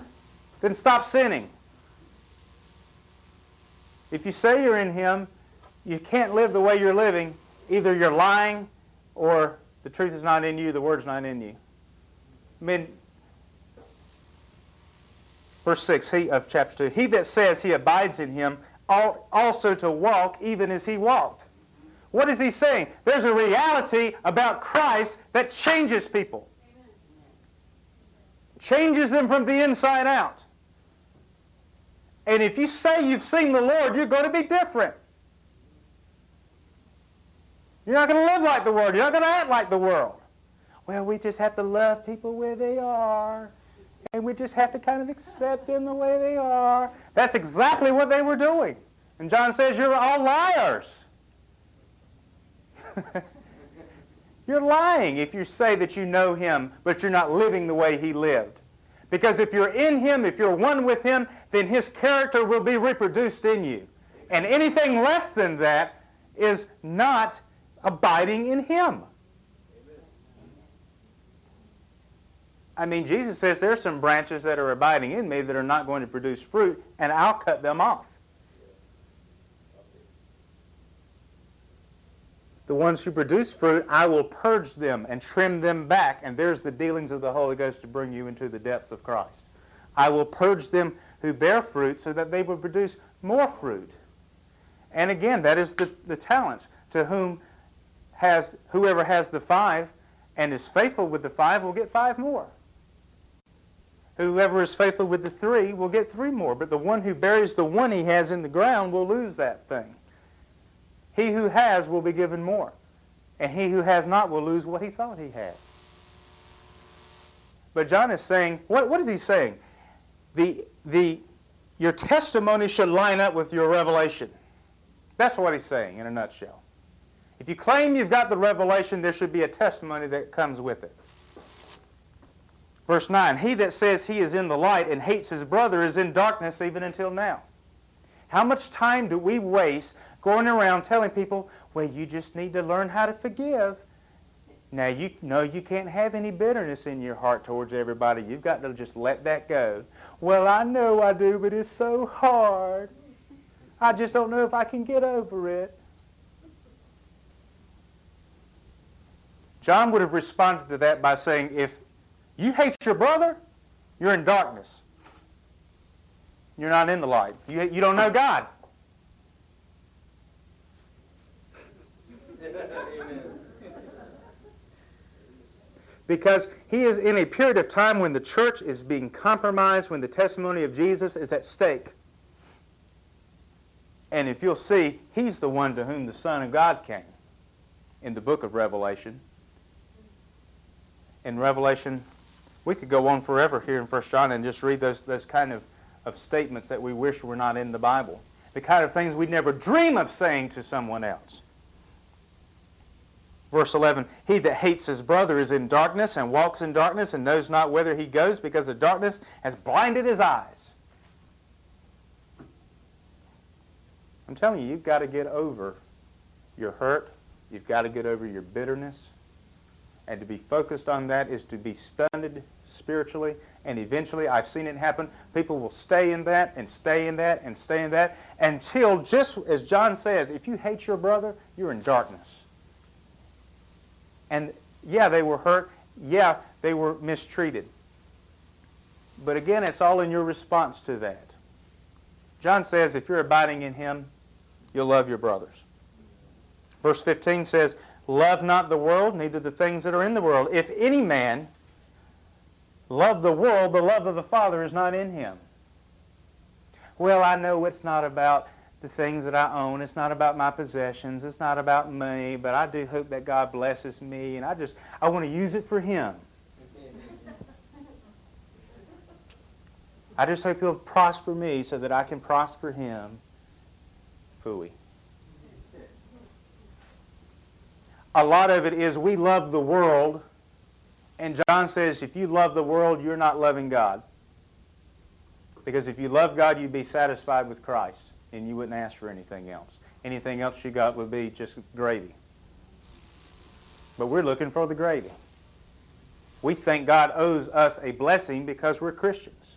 Then stop sinning. If you say you're in him, you can't live the way you're living. Either you're lying or the truth is not in you, the word's not in you. I mean, verse 6 he, of chapter 2, he that says he abides in him also to walk even as he walked. What is he saying? There's a reality about Christ that changes people. Changes them from the inside out. And if you say you've seen the Lord, you're going to be different. You're not going to live like the world. You're not going to act like the world. Well, we just have to love people where they are. And we just have to kind of accept them the way they are. That's exactly what they were doing. And John says, You're all liars. you're lying if you say that you know him, but you're not living the way he lived. Because if you're in him, if you're one with him, then his character will be reproduced in you. And anything less than that is not abiding in him. I mean, Jesus says there are some branches that are abiding in me that are not going to produce fruit, and I'll cut them off. The ones who produce fruit, I will purge them and trim them back, and there's the dealings of the Holy Ghost to bring you into the depths of Christ. I will purge them who bear fruit so that they will produce more fruit. And again, that is the, the talent. To whom has whoever has the five and is faithful with the five will get five more. Whoever is faithful with the three will get three more. But the one who buries the one he has in the ground will lose that thing. He who has will be given more. And he who has not will lose what he thought he had. But John is saying, what, what is he saying? The, the, your testimony should line up with your revelation. That's what he's saying in a nutshell. If you claim you've got the revelation, there should be a testimony that comes with it. Verse 9 He that says he is in the light and hates his brother is in darkness even until now. How much time do we waste going around telling people, well, you just need to learn how to forgive? Now, you know you can't have any bitterness in your heart towards everybody. You've got to just let that go. Well, I know I do, but it's so hard. I just don't know if I can get over it. John would have responded to that by saying, if you hate your brother, you're in darkness. You're not in the light. You, you don't know God. because he is in a period of time when the church is being compromised, when the testimony of Jesus is at stake. And if you'll see, he's the one to whom the Son of God came in the book of Revelation in Revelation, we could go on forever here in First John and just read those, those kind of, of statements that we wish were not in the Bible. The kind of things we'd never dream of saying to someone else. Verse 11, He that hates his brother is in darkness and walks in darkness and knows not whither he goes because the darkness has blinded his eyes. I'm telling you, you've got to get over your hurt. You've got to get over your bitterness. And to be focused on that is to be stunned spiritually. And eventually, I've seen it happen. People will stay in that and stay in that and stay in that until, just as John says, if you hate your brother, you're in darkness. And yeah, they were hurt. Yeah, they were mistreated. But again, it's all in your response to that. John says, if you're abiding in him, you'll love your brothers. Verse 15 says, Love not the world, neither the things that are in the world. If any man love the world, the love of the Father is not in him. Well, I know it's not about the things that I own. It's not about my possessions. It's not about me, but I do hope that God blesses me, and I just I want to use it for Him. I just hope He'll prosper me so that I can prosper Him. Fooey. A lot of it is we love the world. And John says, if you love the world, you're not loving God. Because if you love God, you'd be satisfied with Christ, and you wouldn't ask for anything else. Anything else you got would be just gravy. But we're looking for the gravy. We think God owes us a blessing because we're Christians.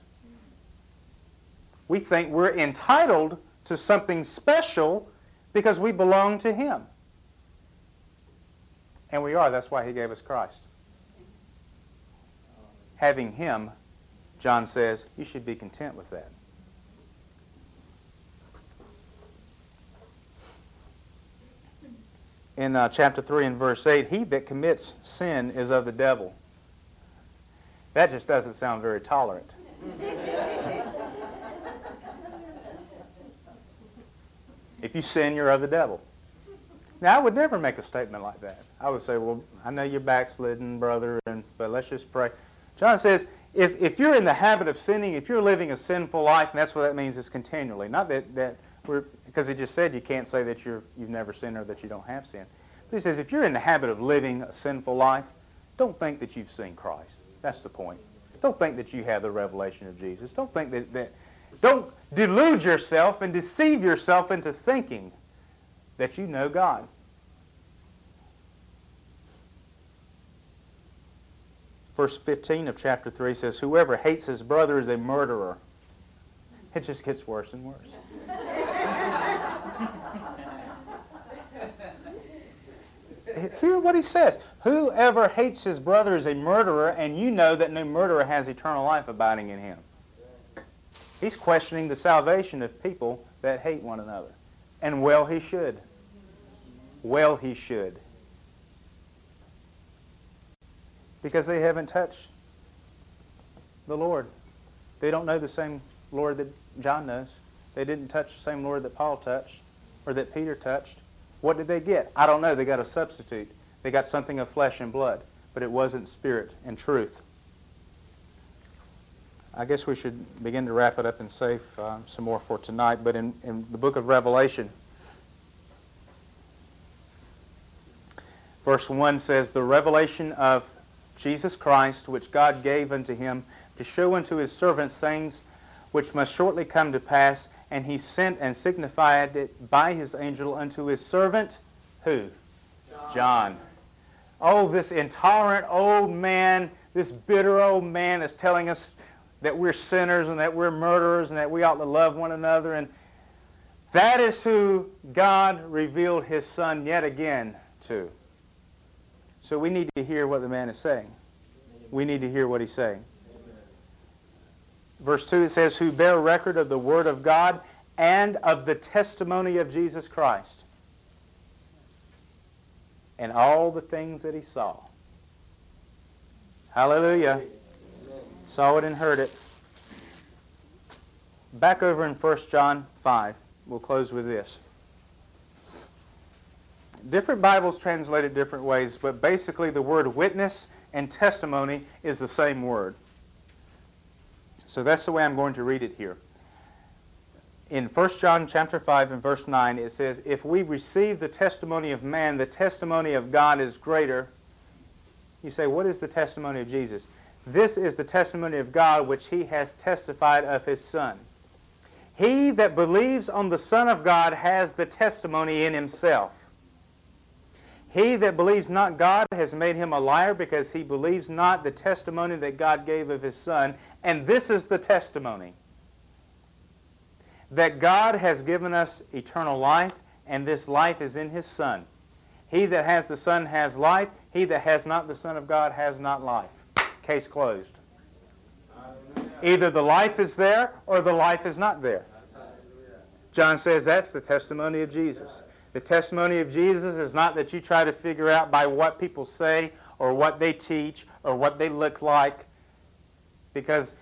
We think we're entitled to something special because we belong to Him. And we are. That's why he gave us Christ. Having him John says you should be content with that. In uh, chapter 3 and verse 8, he that commits sin is of the devil. That just doesn't sound very tolerant. if you sin, you're of the devil. Now, I would never make a statement like that. I would say, well, I know you're backslidden, brother, and, but let's just pray. John says, if, if you're in the habit of sinning, if you're living a sinful life, and that's what that means is continually. Not that, that we're, because he just said you can't say that you're, you've never sinned or that you don't have sin. But he says, if you're in the habit of living a sinful life, don't think that you've seen Christ. That's the point. Don't think that you have the revelation of Jesus. Don't think that, that don't delude yourself and deceive yourself into thinking that you know God. Verse 15 of chapter 3 says, Whoever hates his brother is a murderer. It just gets worse and worse. Hear what he says. Whoever hates his brother is a murderer, and you know that no murderer has eternal life abiding in him. He's questioning the salvation of people that hate one another. And well, he should. Well, he should. Because they haven't touched the Lord. They don't know the same Lord that John knows. They didn't touch the same Lord that Paul touched or that Peter touched. What did they get? I don't know. They got a substitute. They got something of flesh and blood, but it wasn't spirit and truth. I guess we should begin to wrap it up and save uh, some more for tonight. But in, in the book of Revelation, verse 1 says, The revelation of Jesus Christ, which God gave unto him to show unto his servants things which must shortly come to pass, and he sent and signified it by his angel unto his servant, who? John. John. Oh, this intolerant old man, this bitter old man is telling us that we're sinners and that we're murderers and that we ought to love one another. And that is who God revealed his son yet again to. So we need to hear what the man is saying. We need to hear what he's saying. Verse 2 it says, Who bear record of the word of God and of the testimony of Jesus Christ and all the things that he saw. Hallelujah. Saw it and heard it. Back over in 1 John 5. We'll close with this. Different Bibles translate it different ways, but basically the word witness and testimony is the same word. So that's the way I'm going to read it here. In 1 John chapter 5 and verse 9 it says, "If we receive the testimony of man, the testimony of God is greater." You say, "What is the testimony of Jesus?" This is the testimony of God which he has testified of his son. He that believes on the Son of God has the testimony in himself. He that believes not God has made him a liar because he believes not the testimony that God gave of his Son. And this is the testimony that God has given us eternal life, and this life is in his Son. He that has the Son has life. He that has not the Son of God has not life. Case closed. Either the life is there or the life is not there. John says that's the testimony of Jesus. The testimony of Jesus is not that you try to figure out by what people say or what they teach or what they look like. Because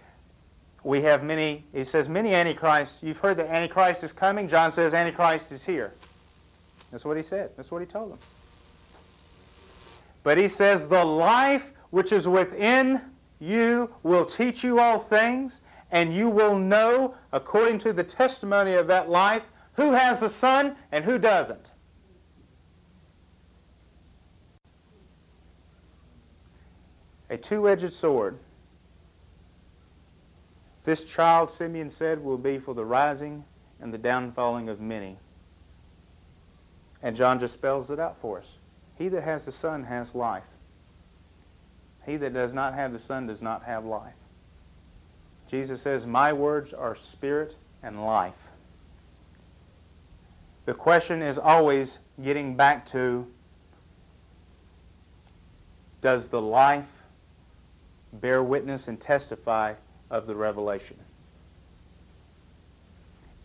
we have many, he says, many antichrists. You've heard that Antichrist is coming. John says Antichrist is here. That's what he said. That's what he told them. But he says, the life which is within you will teach you all things, and you will know, according to the testimony of that life, who has the Son and who doesn't. A two edged sword. This child, Simeon said, will be for the rising and the downfalling of many. And John just spells it out for us. He that has the Son has life. He that does not have the Son does not have life. Jesus says, My words are spirit and life. The question is always getting back to does the life bear witness and testify of the revelation.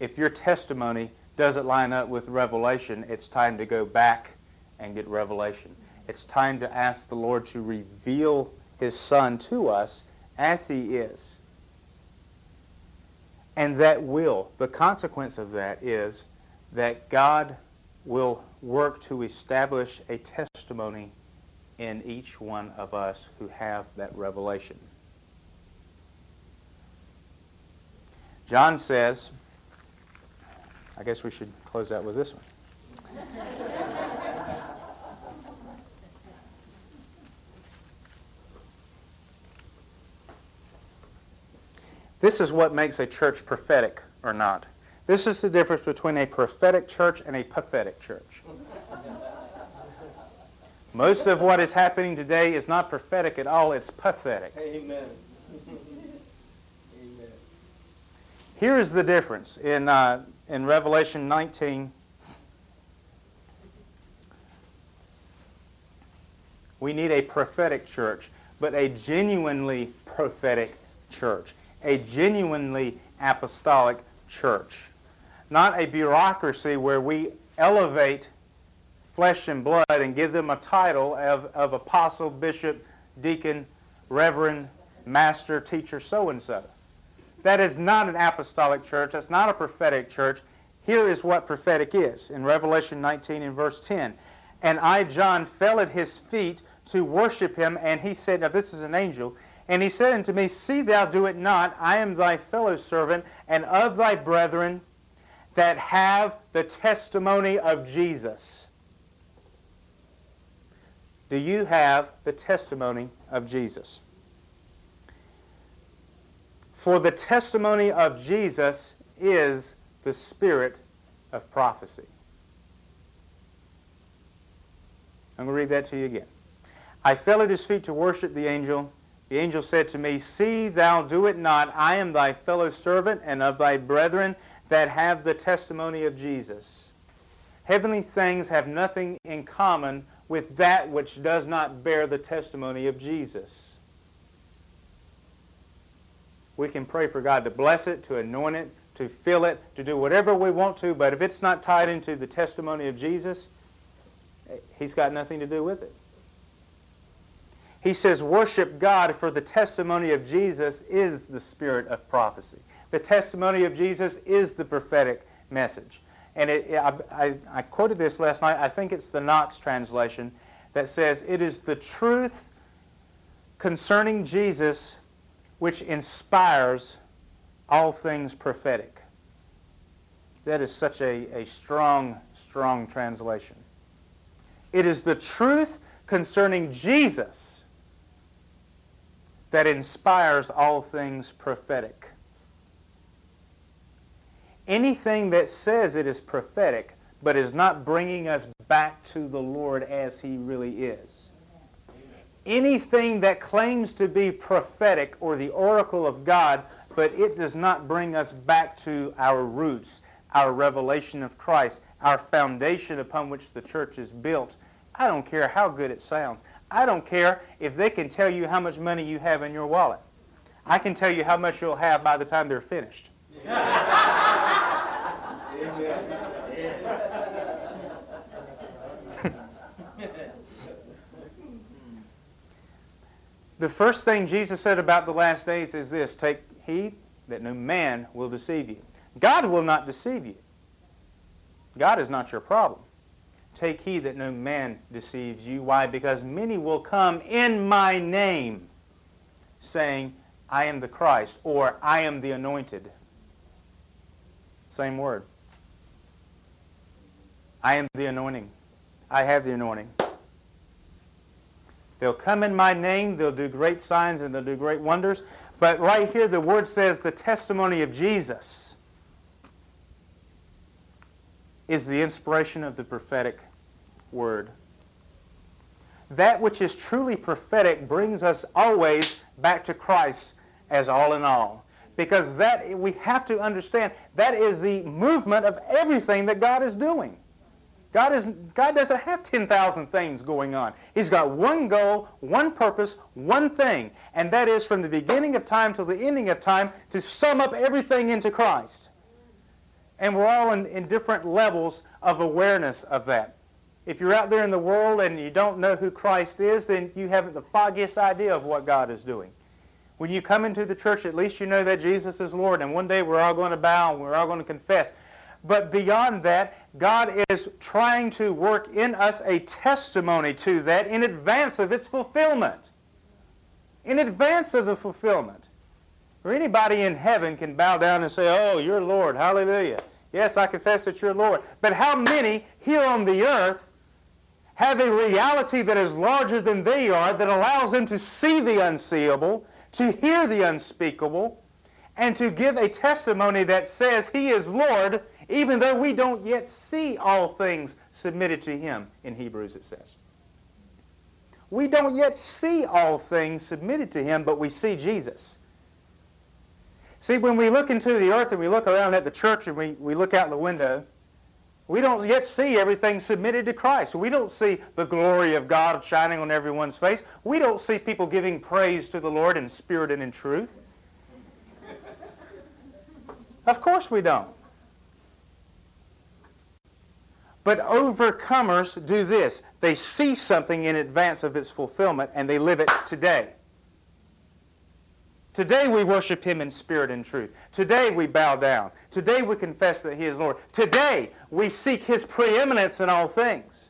If your testimony doesn't line up with revelation, it's time to go back and get revelation. It's time to ask the Lord to reveal his Son to us as he is. And that will, the consequence of that is that God will work to establish a testimony in each one of us who have that revelation. John says, I guess we should close out with this one. this is what makes a church prophetic or not. This is the difference between a prophetic church and a pathetic church. Most of what is happening today is not prophetic at all, it's pathetic. Amen. Amen. Here is the difference in, uh, in Revelation 19. We need a prophetic church, but a genuinely prophetic church, a genuinely apostolic church. Not a bureaucracy where we elevate flesh and blood and give them a title of, of apostle, bishop, deacon, reverend, master, teacher, so and so. That is not an apostolic church. That's not a prophetic church. Here is what prophetic is in Revelation 19 and verse 10. And I, John, fell at his feet to worship him, and he said, Now this is an angel. And he said unto me, See thou do it not. I am thy fellow servant and of thy brethren that have the testimony of Jesus. Do you have the testimony of Jesus? For the testimony of Jesus is the spirit of prophecy. I'm going to read that to you again. I fell at his feet to worship the angel. The angel said to me, See thou do it not. I am thy fellow servant and of thy brethren that have the testimony of Jesus. Heavenly things have nothing in common with that which does not bear the testimony of Jesus. We can pray for God to bless it, to anoint it, to fill it, to do whatever we want to, but if it's not tied into the testimony of Jesus, he's got nothing to do with it. He says, worship God, for the testimony of Jesus is the spirit of prophecy. The testimony of Jesus is the prophetic message. And it, I, I, I quoted this last night. I think it's the Knox translation that says, It is the truth concerning Jesus which inspires all things prophetic. That is such a, a strong, strong translation. It is the truth concerning Jesus that inspires all things prophetic anything that says it is prophetic but is not bringing us back to the Lord as he really is. Anything that claims to be prophetic or the oracle of God, but it does not bring us back to our roots, our revelation of Christ, our foundation upon which the church is built. I don't care how good it sounds. I don't care if they can tell you how much money you have in your wallet. I can tell you how much you'll have by the time they're finished. the first thing Jesus said about the last days is this take heed that no man will deceive you. God will not deceive you. God is not your problem. Take heed that no man deceives you. Why? Because many will come in my name, saying, I am the Christ, or I am the anointed. Same word. I am the anointing. I have the anointing. They'll come in my name, they'll do great signs, and they'll do great wonders. But right here, the word says the testimony of Jesus is the inspiration of the prophetic word. That which is truly prophetic brings us always back to Christ as all in all because that we have to understand that is the movement of everything that God is doing. God, isn't, God doesn't have 10,000 things going on. He's got one goal, one purpose, one thing, and that is from the beginning of time till the ending of time to sum up everything into Christ. And we're all in, in different levels of awareness of that. If you're out there in the world and you don't know who Christ is, then you haven't the foggiest idea of what God is doing. When you come into the church, at least you know that Jesus is Lord, and one day we're all going to bow and we're all going to confess. But beyond that, God is trying to work in us a testimony to that in advance of its fulfillment. In advance of the fulfillment. Or anybody in heaven can bow down and say, Oh, you're Lord. Hallelujah. Yes, I confess that you're Lord. But how many here on the earth have a reality that is larger than they are that allows them to see the unseeable, to hear the unspeakable, and to give a testimony that says He is Lord even though we don't yet see all things submitted to him, in Hebrews it says. We don't yet see all things submitted to him, but we see Jesus. See, when we look into the earth and we look around at the church and we, we look out the window, we don't yet see everything submitted to Christ. We don't see the glory of God shining on everyone's face. We don't see people giving praise to the Lord in spirit and in truth. Of course we don't. But overcomers do this. They see something in advance of its fulfillment and they live it today. Today we worship Him in spirit and truth. Today we bow down. Today we confess that He is Lord. Today we seek His preeminence in all things.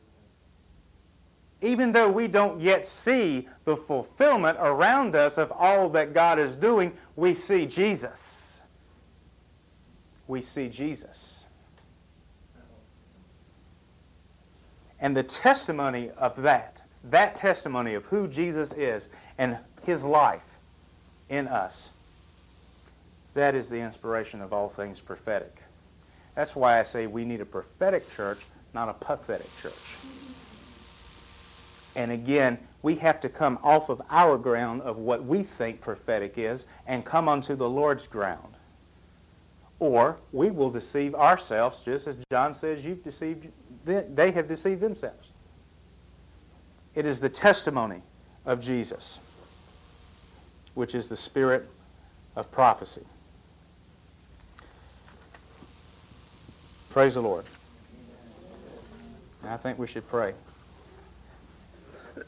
Even though we don't yet see the fulfillment around us of all that God is doing, we see Jesus. We see Jesus. And the testimony of that, that testimony of who Jesus is and his life in us, that is the inspiration of all things prophetic. That's why I say we need a prophetic church, not a pathetic church. And again, we have to come off of our ground of what we think prophetic is and come onto the Lord's ground. Or we will deceive ourselves, just as John says, you've deceived they have deceived themselves. It is the testimony of Jesus, which is the spirit of prophecy. Praise the Lord. I think we should pray.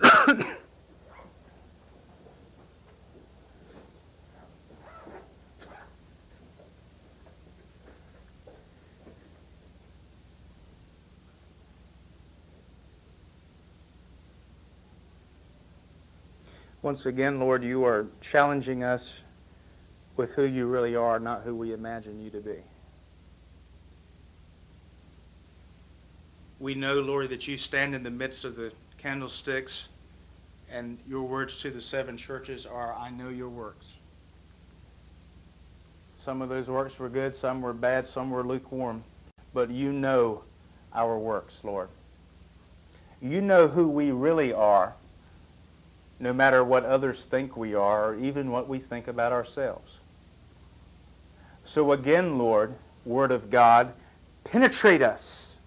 Once again, Lord, you are challenging us with who you really are, not who we imagine you to be. We know, Lord, that you stand in the midst of the candlesticks, and your words to the seven churches are, I know your works. Some of those works were good, some were bad, some were lukewarm, but you know our works, Lord. You know who we really are no matter what others think we are, or even what we think about ourselves. So again, Lord, Word of God, penetrate us.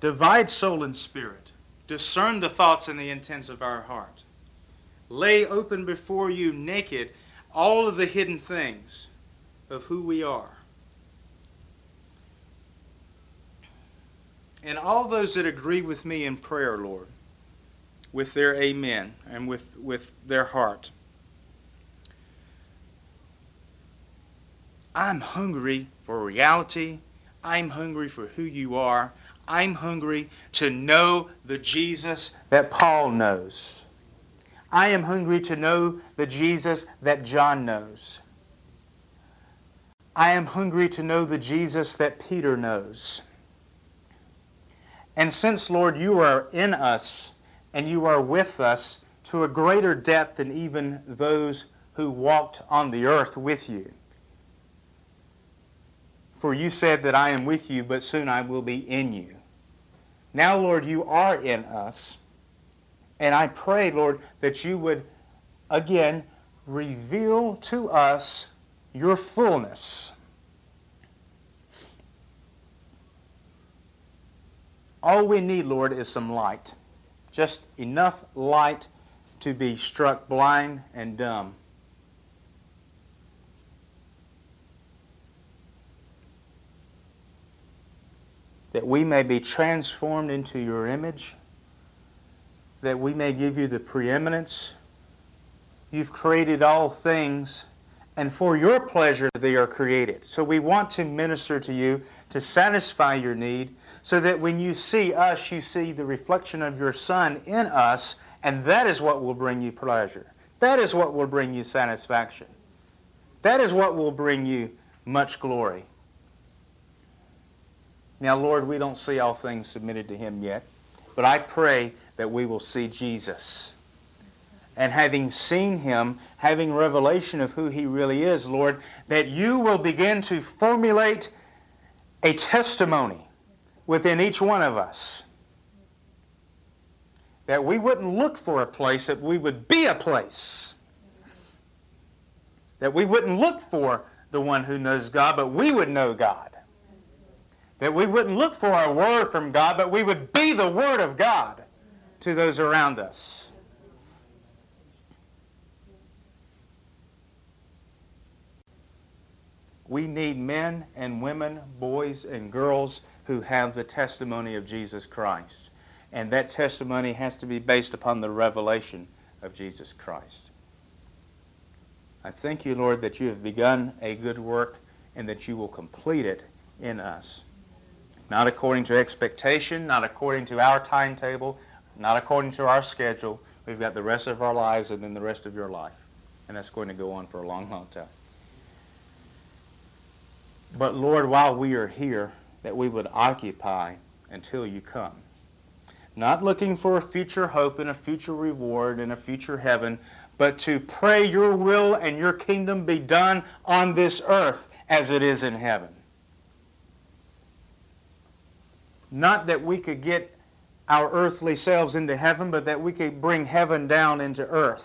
Divide soul and spirit. Discern the thoughts and the intents of our heart. Lay open before you naked all of the hidden things of who we are. And all those that agree with me in prayer, Lord, with their amen and with, with their heart. I'm hungry for reality. I'm hungry for who you are. I'm hungry to know the Jesus that Paul knows. I am hungry to know the Jesus that John knows. I am hungry to know the Jesus that Peter knows. And since, Lord, you are in us, and you are with us to a greater depth than even those who walked on the earth with you. For you said that I am with you, but soon I will be in you. Now, Lord, you are in us. And I pray, Lord, that you would again reveal to us your fullness. All we need, Lord, is some light. Just enough light to be struck blind and dumb. That we may be transformed into your image, that we may give you the preeminence. You've created all things, and for your pleasure they are created. So we want to minister to you to satisfy your need, so that when you see us, you see the reflection of your Son in us, and that is what will bring you pleasure. That is what will bring you satisfaction. That is what will bring you much glory. Now, Lord, we don't see all things submitted to Him yet, but I pray that we will see Jesus. And having seen Him, having revelation of who He really is, Lord, that you will begin to formulate a testimony within each one of us. That we wouldn't look for a place, that we would be a place. That we wouldn't look for the one who knows God, but we would know God. That we wouldn't look for a word from God, but we would be the Word of God to those around us. We need men and women, boys and girls who have the testimony of Jesus Christ. And that testimony has to be based upon the revelation of Jesus Christ. I thank you, Lord, that you have begun a good work and that you will complete it in us. Not according to expectation, not according to our timetable, not according to our schedule. We've got the rest of our lives and then the rest of your life. And that's going to go on for a long, long time. But Lord, while we are here, that we would occupy until you come. Not looking for a future hope and a future reward and a future heaven, but to pray your will and your kingdom be done on this earth as it is in heaven. Not that we could get our earthly selves into heaven, but that we could bring heaven down into earth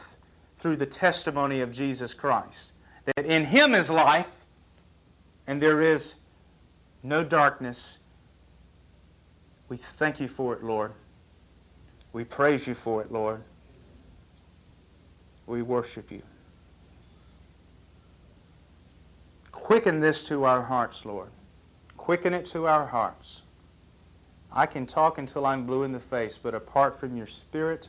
through the testimony of Jesus Christ. That in Him is life, and there is no darkness. We thank you for it, Lord. We praise you for it, Lord. We worship you. Quicken this to our hearts, Lord. Quicken it to our hearts. I can talk until I'm blue in the face, but apart from your Spirit,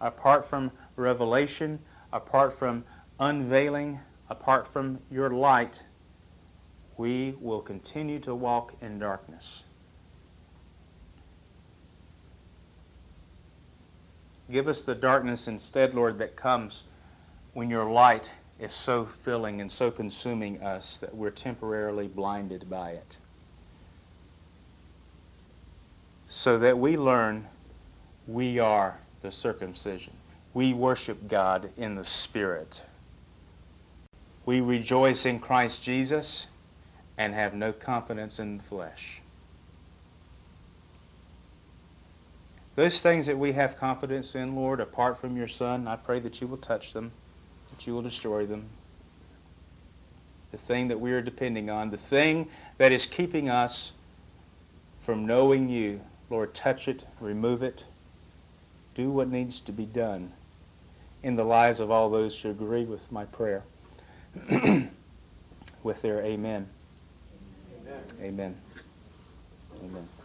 apart from revelation, apart from unveiling, apart from your light, we will continue to walk in darkness. Give us the darkness instead, Lord, that comes when your light is so filling and so consuming us that we're temporarily blinded by it. So that we learn we are the circumcision. We worship God in the Spirit. We rejoice in Christ Jesus and have no confidence in the flesh. Those things that we have confidence in, Lord, apart from your Son, I pray that you will touch them, that you will destroy them. The thing that we are depending on, the thing that is keeping us from knowing you, Lord, touch it, remove it, do what needs to be done in the lives of all those who agree with my prayer, with their amen. Amen. Amen.